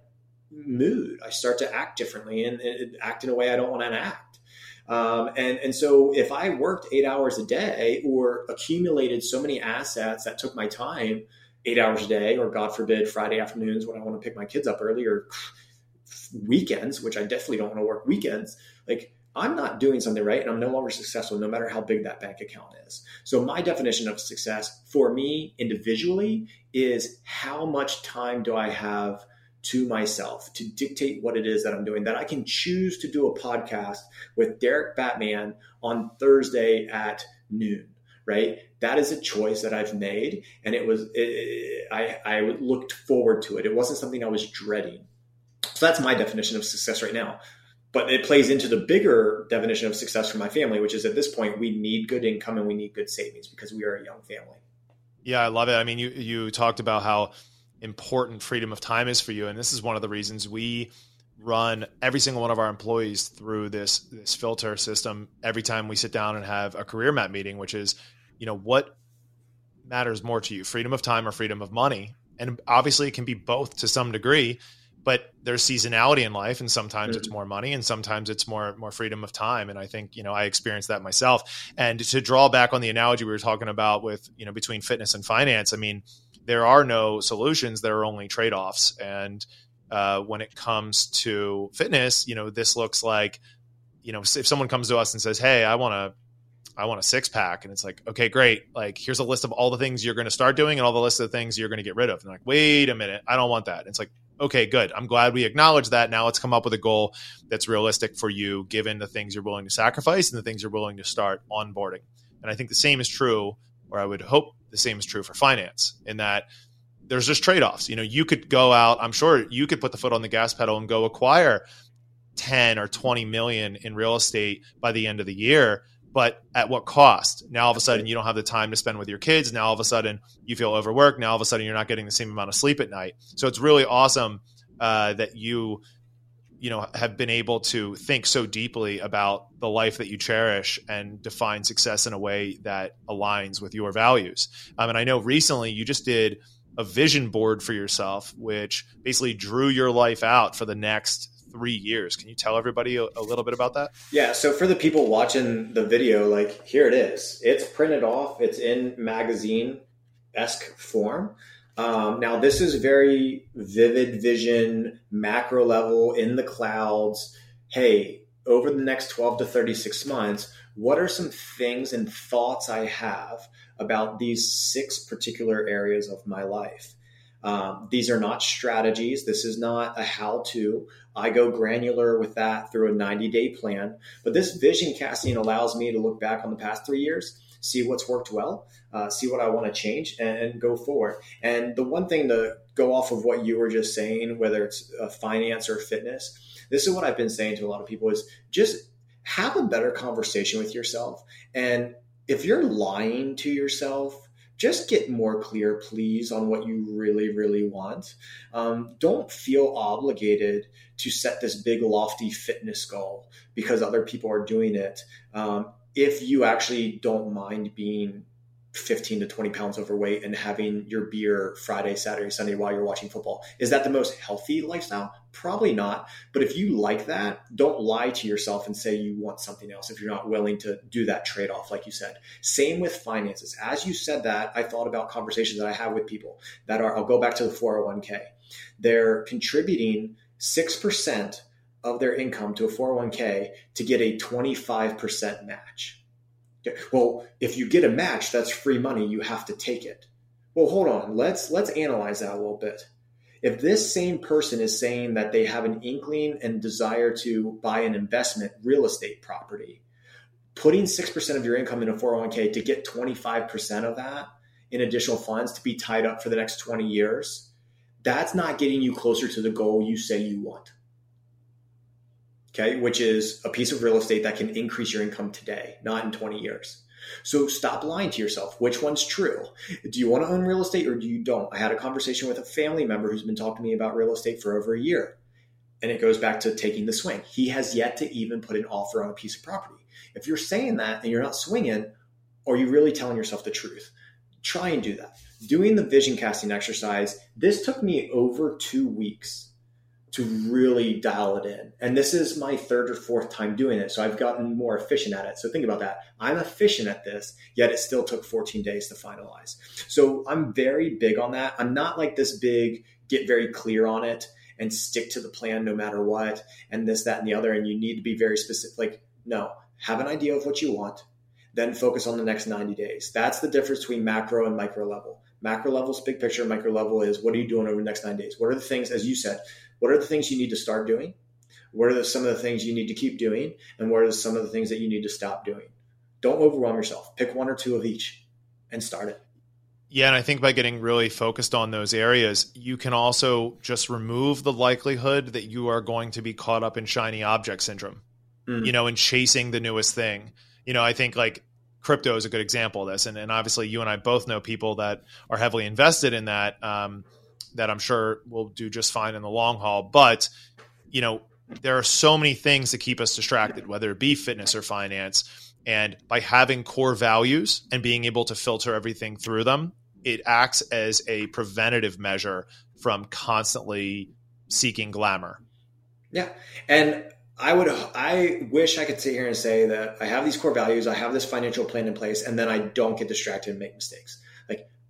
mood. I start to act differently and, and act in a way I don't want to act. Um, and, and so if I worked eight hours a day or accumulated so many assets that took my time eight hours a day, or God forbid, Friday afternoons when I want to pick my kids up early or weekends, which I definitely don't want to work weekends, like I'm not doing something right and I'm no longer successful no matter how big that bank account is. So my definition of success for me individually is how much time do I have to myself to dictate what it is that I'm doing, that I can choose to do a podcast with Derek Batman on Thursday at noon, right? That is a choice that I've made. And it was, it, I, I looked forward to it. It wasn't something I was dreading. So that's my definition of success right now. But it plays into the bigger definition of success for my family, which is at this point, we need good income and we need good savings because we are a young family. Yeah, I love it. I mean, you, you talked about how important freedom of time is for you. And this is one of the reasons we run every single one of our employees through this this filter system every time we sit down and have a career map meeting, which is, you know, what matters more to you, freedom of time or freedom of money? And obviously it can be both to some degree, but there's seasonality in life and sometimes mm-hmm. it's more money and sometimes it's more more freedom of time and i think you know i experienced that myself and to draw back on the analogy we were talking about with you know between fitness and finance i mean there are no solutions. There are only trade offs. And uh, when it comes to fitness, you know, this looks like, you know, if someone comes to us and says, "Hey, I want to." I want a six pack. And it's like, okay, great. Like, here's a list of all the things you're going to start doing and all the list of things you're going to get rid of. And like, wait a minute, I don't want that. And it's like, okay, good. I'm glad we acknowledge that. Now let's come up with a goal that's realistic for you, given the things you're willing to sacrifice and the things you're willing to start onboarding. And I think the same is true, or I would hope the same is true for finance in that there's just trade offs. You know, you could go out, I'm sure you could put the foot on the gas pedal and go acquire 10 or 20 million in real estate by the end of the year but at what cost? Now all of a sudden you don't have the time to spend with your kids. Now all of a sudden you feel overworked. Now all of a sudden you're not getting the same amount of sleep at night. So it's really awesome uh, that you, you know, have been able to think so deeply about the life that you cherish and define success in a way that aligns with your values. Um, and I know recently you just did a vision board for yourself, which basically drew your life out for the next three years. Can you tell everybody a, a, little bit about that? Yeah. So for the people watching the video, like here it is. It's printed off. It's in magazine esque form. Um, now this is very vivid vision, macro level in the clouds. Hey, over the next 12 to 36 months, what are some things and thoughts I have about these six particular areas of my life? Um, these are not strategies. This is not a how to. I go granular with that through a 90 day plan. But this vision casting allows me to look back on the past three years, see what's worked well, uh, see what I want to change, and, go forward. And the one thing to go off of what you were just saying, whether it's uh, finance or fitness, this is what I've been saying to a lot of people is just have a better conversation with yourself. And if you're lying to yourself, just get more clear, please, on what you really, really want. Um, don't feel obligated to set this big, lofty fitness goal because other people are doing it. Um, if you actually don't mind being 15 to 20 pounds overweight and having your beer Friday, Saturday, Sunday while you're watching football. Is that the most healthy lifestyle? Probably not. But if you like that, don't lie to yourself and say you want something else if you're not willing to do that trade off, like you said. Same with finances. As you said that, I thought about conversations that I have with people that are, I'll go back to the 401k. They're contributing 6% of their income to a 401k to get a 25% match well, if you get a match, that's free money. You have to take it. Well, hold on. Let's let's analyze that a little bit. If this same person is saying that they have an inkling and desire to buy an investment real estate property, putting 6% of your income in a 401k to get 25% of that in additional funds to be tied up for the next 20 years, that's not getting you closer to the goal you say you want okay, which is a piece of real estate that can increase your income today, not in 20 years. So stop lying to yourself. Which one's true? Do you want to own real estate or do you don't? I had a conversation with a family member who's been talking to me about real estate for over a year. And it goes back to taking the swing. He has yet to even put an offer on a piece of property. If you're saying that and you're not swinging, are you really telling yourself the truth? Try and do that. Doing the vision casting exercise, this took me over two weeks to really dial it in. And this is my third or fourth time doing it. So I've gotten more efficient at it. So think about that. I'm efficient at this, yet it still took 14 days to finalize. So I'm very big on that. I'm not like this big, get very clear on it and stick to the plan no matter what, and this, that, and the other. And you need to be very specific. Like, no, have an idea of what you want, then focus on the next 90 days. That's the difference between macro and micro level. Macro level is big picture, micro level is what are you doing over the next nine days? What are the things, as you said, what are the things you need to start doing? What are the, some of the things you need to keep doing? And what are some of the things that you need to stop doing? Don't overwhelm yourself. Pick one or two of each and start it. Yeah, and I think by getting really focused on those areas, you can also just remove the likelihood that you are going to be caught up in shiny object syndrome, mm. you know, and chasing the newest thing. You know, I think like crypto is a good example of this. And, and obviously, you and I both know people that are heavily invested in that. Um, that I'm sure will do just fine in the long haul. But, you know, there are so many things that keep us distracted, whether it be fitness or finance. And by having core values and being able to filter everything through them, it acts as a preventative measure from constantly seeking glamour. Yeah. And I would, I wish I could sit here and say that I have these core values, I have this financial plan in place, and then I don't get distracted and make mistakes.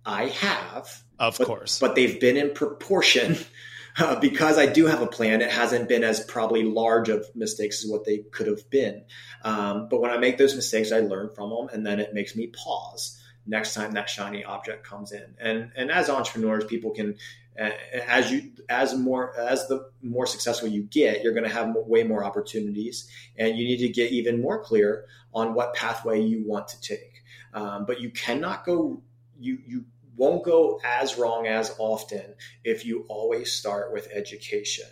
I have, of but, course, but they've been in proportion. [laughs] Uh, because I do have a plan, it hasn't been as probably large of mistakes as what they could have been. Um, but when I make those mistakes, I learn from them, and then it makes me pause next time that shiny object comes in. And and as entrepreneurs, people can uh, as you as more as the more successful you get, you're going to have way more opportunities, and you need to get even more clear on what pathway you want to take. Um, but you cannot go you you won't go as wrong as often if you always start with education.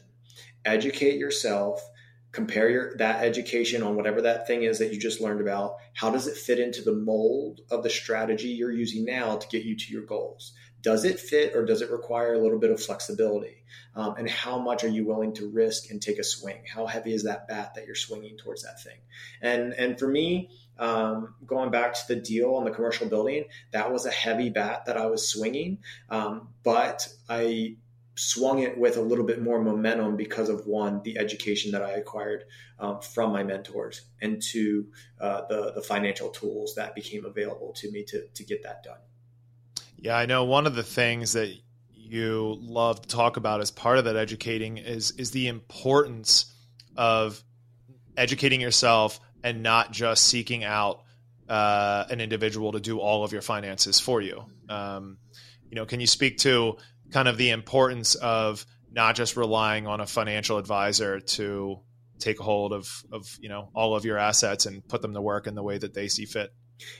Educate yourself, compare your, that education on whatever that thing is that you just learned about. How does it fit into the mold of the strategy you're using now to get you to your goals? Does it fit or does it require a little bit of flexibility? Um, and how much are you willing to risk and take a swing? How heavy is that bat that you're swinging towards that thing? And and for me, um, going back to the deal on the commercial building, that was a heavy bat that I was swinging, um, but I swung it with a little bit more momentum because of one the education that I acquired um, from my mentors and two uh, the the financial tools that became available to me to to get that done. Yeah, I know one of the things that you love to talk about as part of that educating is is the importance of educating yourself and not just seeking out uh, an individual to do all of your finances for you. Um, you know, can you speak to kind of the importance of not just relying on a financial advisor to take hold of of you know all of your assets and put them to work in the way that they see fit?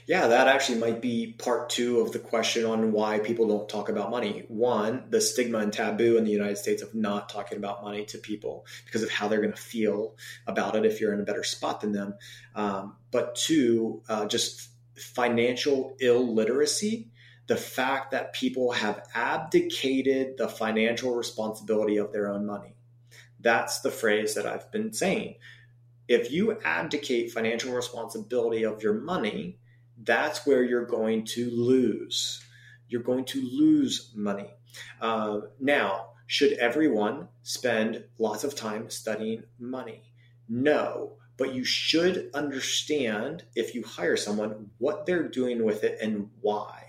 Yeah, that actually might be part two of the question on why people don't talk about money. One, the stigma and taboo in the United States of not talking about money to people because of how they're going to feel about it if you're in a better spot than them. Um, but two, uh, just financial illiteracy. The fact that people have abdicated the financial responsibility of their own money. That's the phrase that I've been saying. If you abdicate financial responsibility of your money, that's where you're going to lose. You're going to lose money. Uh, now, should everyone spend lots of time studying money? No, but you should understand if you hire someone what they're doing with it and why.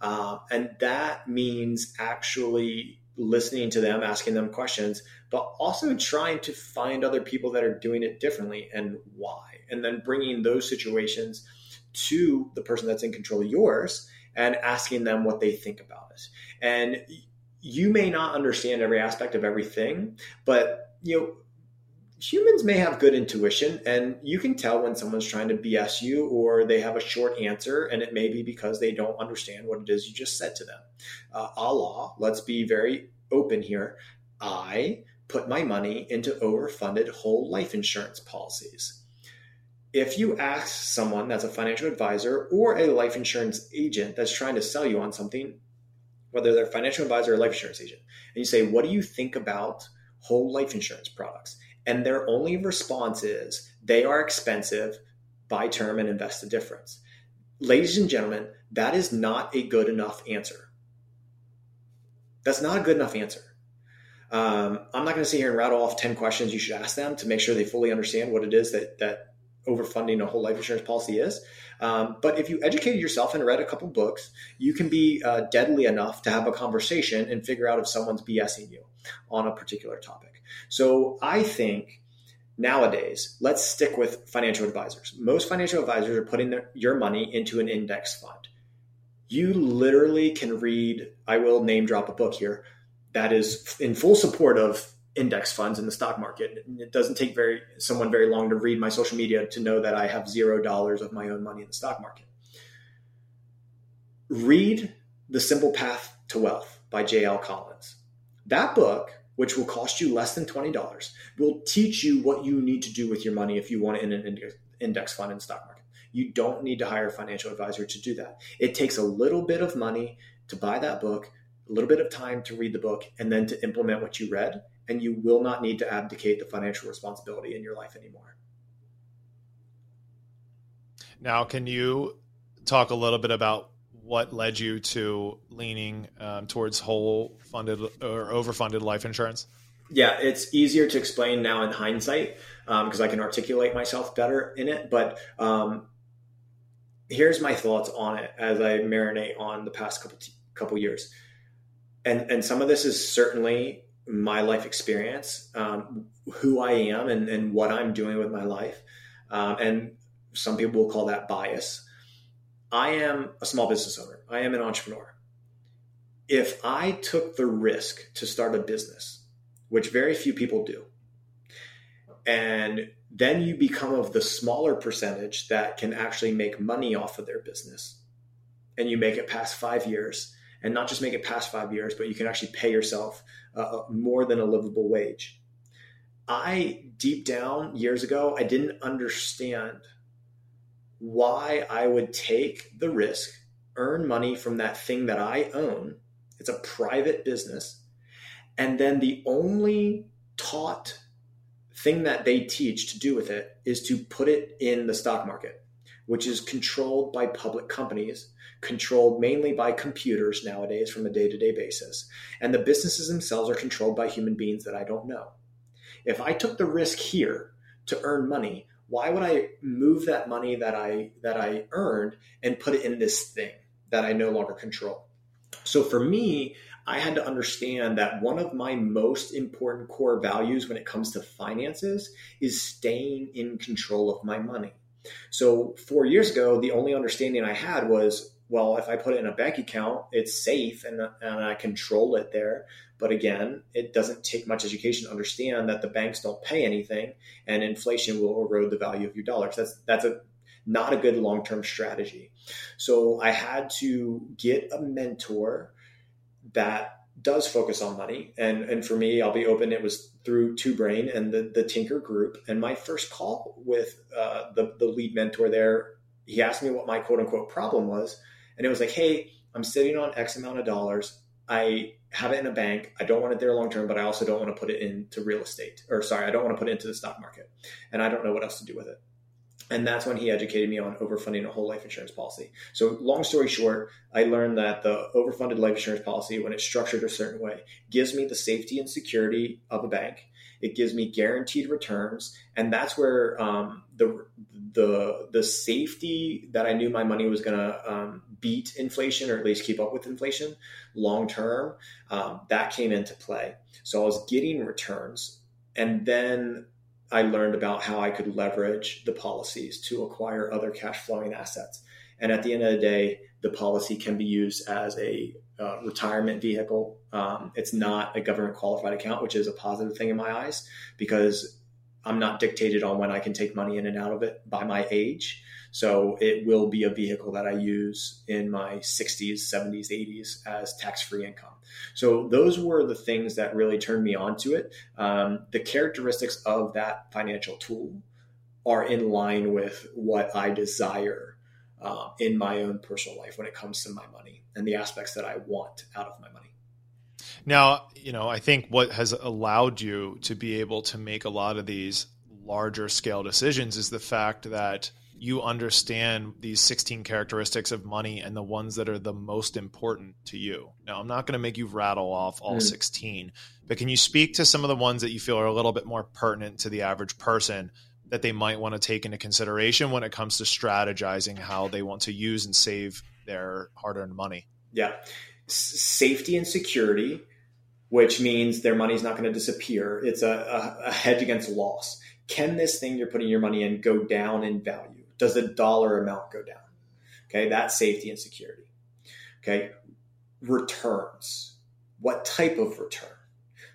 Uh, and that means actually listening to them, asking them questions, but also trying to find other people that are doing it differently and why. And then bringing those situations to the person that's in control of yours and asking them what they think about it. And you may not understand every aspect of everything, but you know, humans may have good intuition and you can tell when someone's trying to BS you or they have a short answer and it may be because they don't understand what it is you just said to them. Uh, Allah, let's be very open here. I put my money into overfunded whole life insurance policies if you ask someone that's a financial advisor or a life insurance agent that's trying to sell you on something, whether they're a financial advisor or life insurance agent, and you say, What do you think about whole life insurance products? And their only response is, They are expensive, buy term and invest the difference. Ladies and gentlemen, that is not a good enough answer. That's not a good enough answer. Um, I'm not going to sit here and rattle off 10 questions you should ask them to make sure they fully understand what it is that, that overfunding a whole life insurance policy is. Um, but if you educated yourself and read a couple books, you can be uh, deadly enough to have a conversation and figure out if someone's BSing you on a particular topic. So I think nowadays, let's stick with financial advisors. Most financial advisors are putting their, your money into an index fund. You literally can read, I will name drop a book here that is in full support of index funds in the stock market. It doesn't take very someone very long to read my social media to know that I have zero dollars of my own money in the stock market. Read The Simple Path to Wealth by J.L. Collins. That book, which will cost you less than $20, will teach you what you need to do with your money if you want it in an index fund in the stock market. You don't need to hire a financial advisor to do that. It takes a little bit of money to buy that book, a little bit of time to read the book, and then to implement what you read and you will not need to abdicate the financial responsibility in your life anymore. Now, can you talk a little bit about what led you to leaning um, towards whole funded or overfunded life insurance? Yeah, it's easier to explain now in hindsight because um, I can articulate myself better in it. But um, here's my thoughts on it as I marinate on the past couple t- couple years, and and some of this is certainly my life experience, um, who I am, and, and, what I'm doing with my life. Um, and some people will call that bias. I am a small business owner, I am an entrepreneur. If I took the risk to start a business, which very few people do, and then you become of the smaller percentage that can actually make money off of their business, and you make it past five years, and not just make it past five years, but you can actually pay yourself uh, more than a livable wage. I deep down years ago, I didn't understand why I would take the risk, earn money from that thing that I own. It's a private business. And then the only taught thing that they teach to do with it is to put it in the stock market, which is controlled by public companies, controlled mainly by computers nowadays from a day to day basis. And the businesses themselves are controlled by human beings that I don't know. If I took the risk here to earn money, why would I move that money that I that I earned and put it in this thing that I no longer control? So for me, I had to understand that one of my most important core values when it comes to finances is staying in control of my money. So, four years ago, the only understanding I had was well, if I put it in a bank account, it's safe and, and I control it there. But again, it doesn't take much education to understand that the banks don't pay anything and inflation will erode the value of your dollars. That's, that's a, not a good long term strategy. So I had to get a mentor that does focus on money. And, and for me, I'll be open, it was through Two Brain and the, the Tinker Group. And my first call with uh, the, the lead mentor there, he asked me what my quote unquote problem was. And it was like, hey, I'm sitting on X amount of dollars. I have it in a bank. I don't want it there long term, but I also don't want to put it into real estate. Or sorry, I don't want to put it into the stock market. And I don't know what else to do with it. And that's when he educated me on overfunding a whole life insurance policy. So, long story short, I learned that the overfunded life insurance policy, when it's structured a certain way, gives me the safety and security of a bank. It gives me guaranteed returns, and that's where um, the the the safety that I knew my money was going to um, beat inflation or at least keep up with inflation long term. Um, that came into play. So I was getting returns, and then I learned about how I could leverage the policies to acquire other cash flowing assets. And at the end of the day, the policy can be used as a uh, retirement vehicle. Um, it's not a government qualified account, which is a positive thing in my eyes because I'm not dictated on when I can take money in and out of it by my age. So it will be a vehicle that I use in my 60s, 70s, 80s as tax free income. So those were the things that really turned me onto it. Um, the characteristics of that financial tool are in line with what I desire uh, in my own personal life when it comes to my money and the aspects that I want out of my money. Now, you know, I think what has allowed you to be able to make a lot of these larger scale decisions is the fact that you understand these 16 characteristics of money and the ones that are the most important to you. Now, I'm not going to make you rattle off all mm. 16, but can you speak to some of the ones that you feel are a little bit more pertinent to the average person that they might want to take into consideration when it comes to strategizing how they want to use and save their hard earned money? Yeah. S- safety and security, which means their money's not going to disappear. It's a, a, a hedge against loss. Can this thing you're putting your money in go down in value? does the dollar amount go down? Okay, that's safety and security. Okay, returns. What type of return?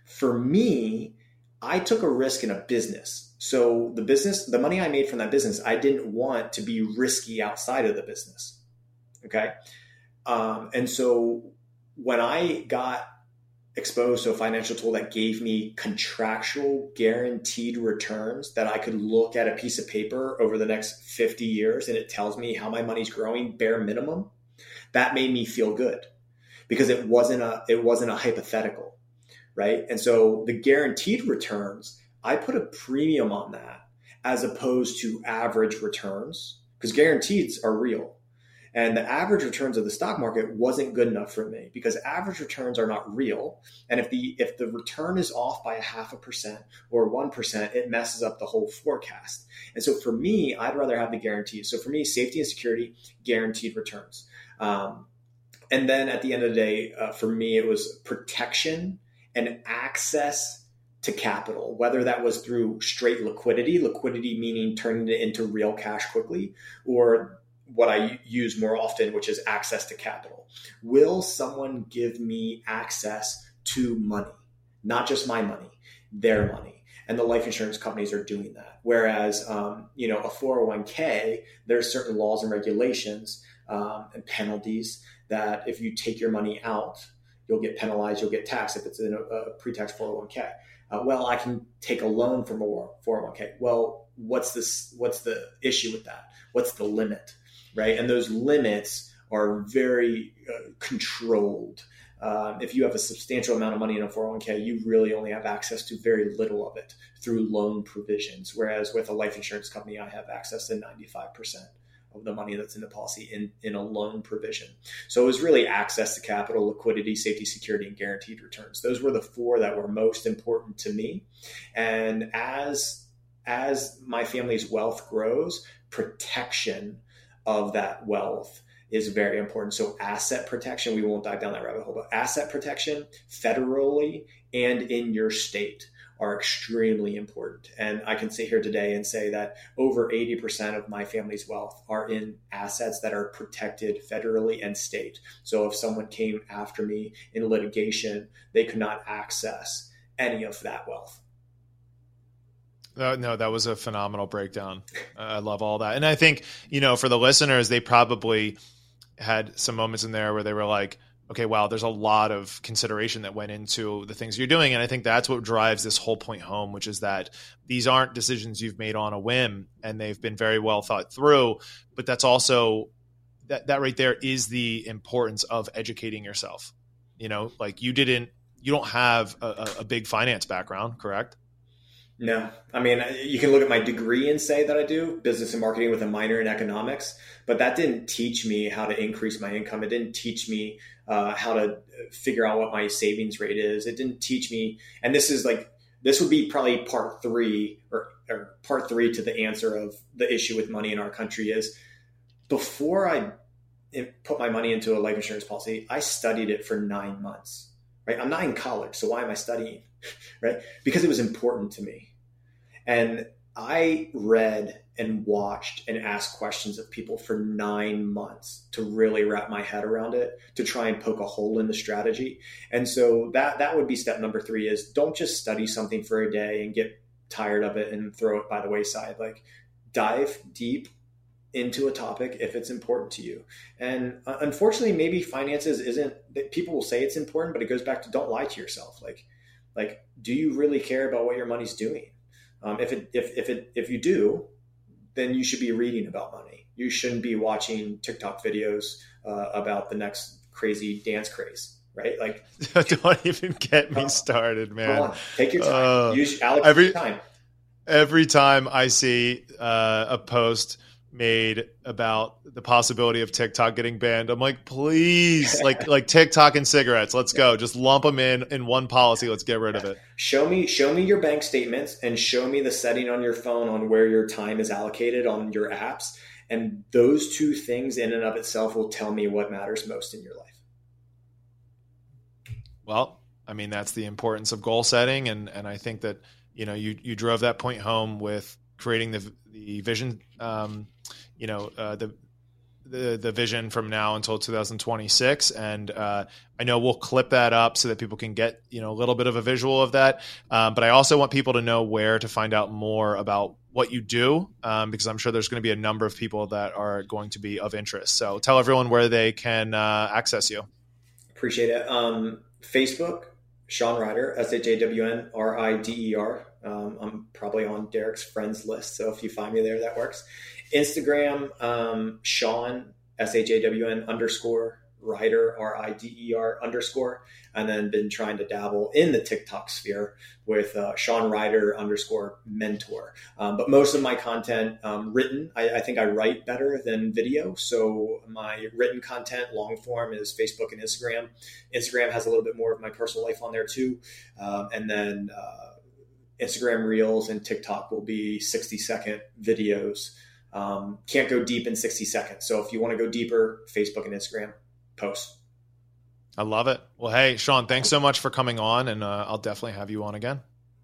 For me, I took a risk in a business. So the business, the money I made from that business, I didn't want to be risky outside of the business. Okay. Um, and so when I got exposed to a financial tool that gave me contractual guaranteed returns that I could look at a piece of paper over the next 50 years and it tells me how my money's growing bare minimum that made me feel good because it wasn't a it wasn't a hypothetical right? And so the guaranteed returns I put a premium on that as opposed to average returns because guarantees are real and the average returns of the stock market wasn't good enough for me because average returns are not real. And if the if the return is off by a half a percent or one percent, it messes up the whole forecast. And so for me, I'd rather have the guarantees. So for me, safety and security, guaranteed returns. Um, and then at the end of the day, uh, for me, it was protection and access to capital, whether that was through straight liquidity, liquidity meaning turning it into real cash quickly, or what I use more often, which is access to capital. Will someone give me access to money? Not just my money, their money. And the life insurance companies are doing that. Whereas, um, you know, a 401k, there's certain laws and regulations um, and penalties that if you take your money out, you'll get penalized, you'll get taxed if it's in a, a pre-tax 401k. Uh, well, I can take a loan from a 401k. Well, what's this? What's the issue with that? What's the limit, right? And those limits are very uh, controlled. Um, if you have a substantial amount of money in a 401k, you really only have access to very little of it through loan provisions. Whereas with a life insurance company, I have access to 95% of the money that's in the policy in, in a loan provision. So it was really access to capital, liquidity, safety, security, and guaranteed returns. Those were the four that were most important to me. And as as my family's wealth grows, protection of that wealth is very important. So asset protection, we won't dive down that rabbit hole, but asset protection federally and in your state are extremely important. And I can sit here today and say that over 80% of my family's wealth are in assets that are protected federally and state. So if someone came after me in litigation, they could not access any of that wealth. Uh, no, that was a phenomenal breakdown. I love all that. And I think, you know, for the listeners, they probably had some moments in there where they were like, okay, wow, there's a lot of consideration that went into the things you're doing. And I think that's what drives this whole point home, which is that these aren't decisions you've made on a whim and they've been very well thought through. But that's also that, that right there is the importance of educating yourself. You know, like you didn't, you don't have a, a big finance background, correct? No, I mean, you can look at my degree and say that I do business and marketing with a minor in economics, but that didn't teach me how to increase my income. It didn't teach me uh, how to figure out what my savings rate is. It didn't teach me, and this is like, this would be probably part three or, or part three to the answer of the issue with money in our country is before I put my money into a life insurance policy, I studied it for nine months, right? I'm not in college, so why am I studying? [laughs] right? Because it was important to me. And I read and watched and asked questions of people for nine months to really wrap my head around it, to try and poke a hole in the strategy. And so that that would be step number three is don't just study something for a day and get tired of it and throw it by the wayside. Like dive deep into a topic if it's important to you. And uh, unfortunately, maybe finances isn't that people will say it's important, but it goes back to don't lie to yourself. Like like do you really care about what your money's doing? Um, if it if, if it if you do then you should be reading about money. You shouldn't be watching tiktok videos uh, about the next crazy dance craze right? Like [laughs] don't even get me uh, started man. take your time. Uh, use Alex, every time. every time i see uh, a post made about the possibility of TikTok getting banned. I'm like, please, like [laughs] like TikTok and cigarettes. Let's go. Just lump them in in one policy. Let's get rid of it. Show me show me your bank statements and show me the setting on your phone on where your time is allocated on your apps. And those two things in and of itself will tell me what matters most in your life. Well, I mean that's the importance of goal setting and and I think that you know you you drove that point home with creating the the vision um, you know uh, the the the vision from now until 2026 and uh, i know we'll clip that up so that people can get you know a little bit of a visual of that. Um, but i also want people to know where to find out more about what you do um, because i'm sure there's going to be a number of people that are going to be of interest. So tell everyone where they can uh, access you. Appreciate it. Um, facebook Shawn Rider s-h-a-w-n-r-i-d-e-r um, i'm probably on derek's friends list so if you find me there that works Instagram, um, Shawn, S H A W N underscore Rider, R I D E R underscore, and then been trying to dabble in the TikTok sphere with uh, Shawn Rider underscore mentor. Um, but most of my content um, written, I, I, think I write better than video. So my written content, long form, is Facebook and Instagram. Instagram has a little bit more of my personal life on there too. Um, and then uh, Instagram Reels and TikTok will be 60 second videos um, can't go deep in 60 seconds. So if you want to go deeper, Facebook and Instagram posts. I love it. Well, hey, Shawn, thanks so much for coming on, and uh, I'll definitely have you on again.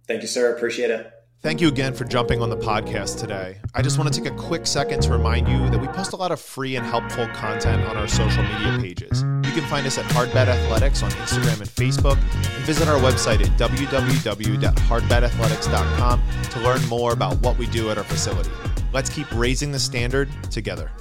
Thank you, sir. Appreciate it. Thank you again for jumping on the podcast today. I just want to take a quick second to remind you that we post a lot of free and helpful content on our social media pages. You can find us at Hardbat Athletics on Instagram and Facebook, and visit our website at www.hardbatathletics.com to learn more about what we do at our facility. Let's keep raising the standard together.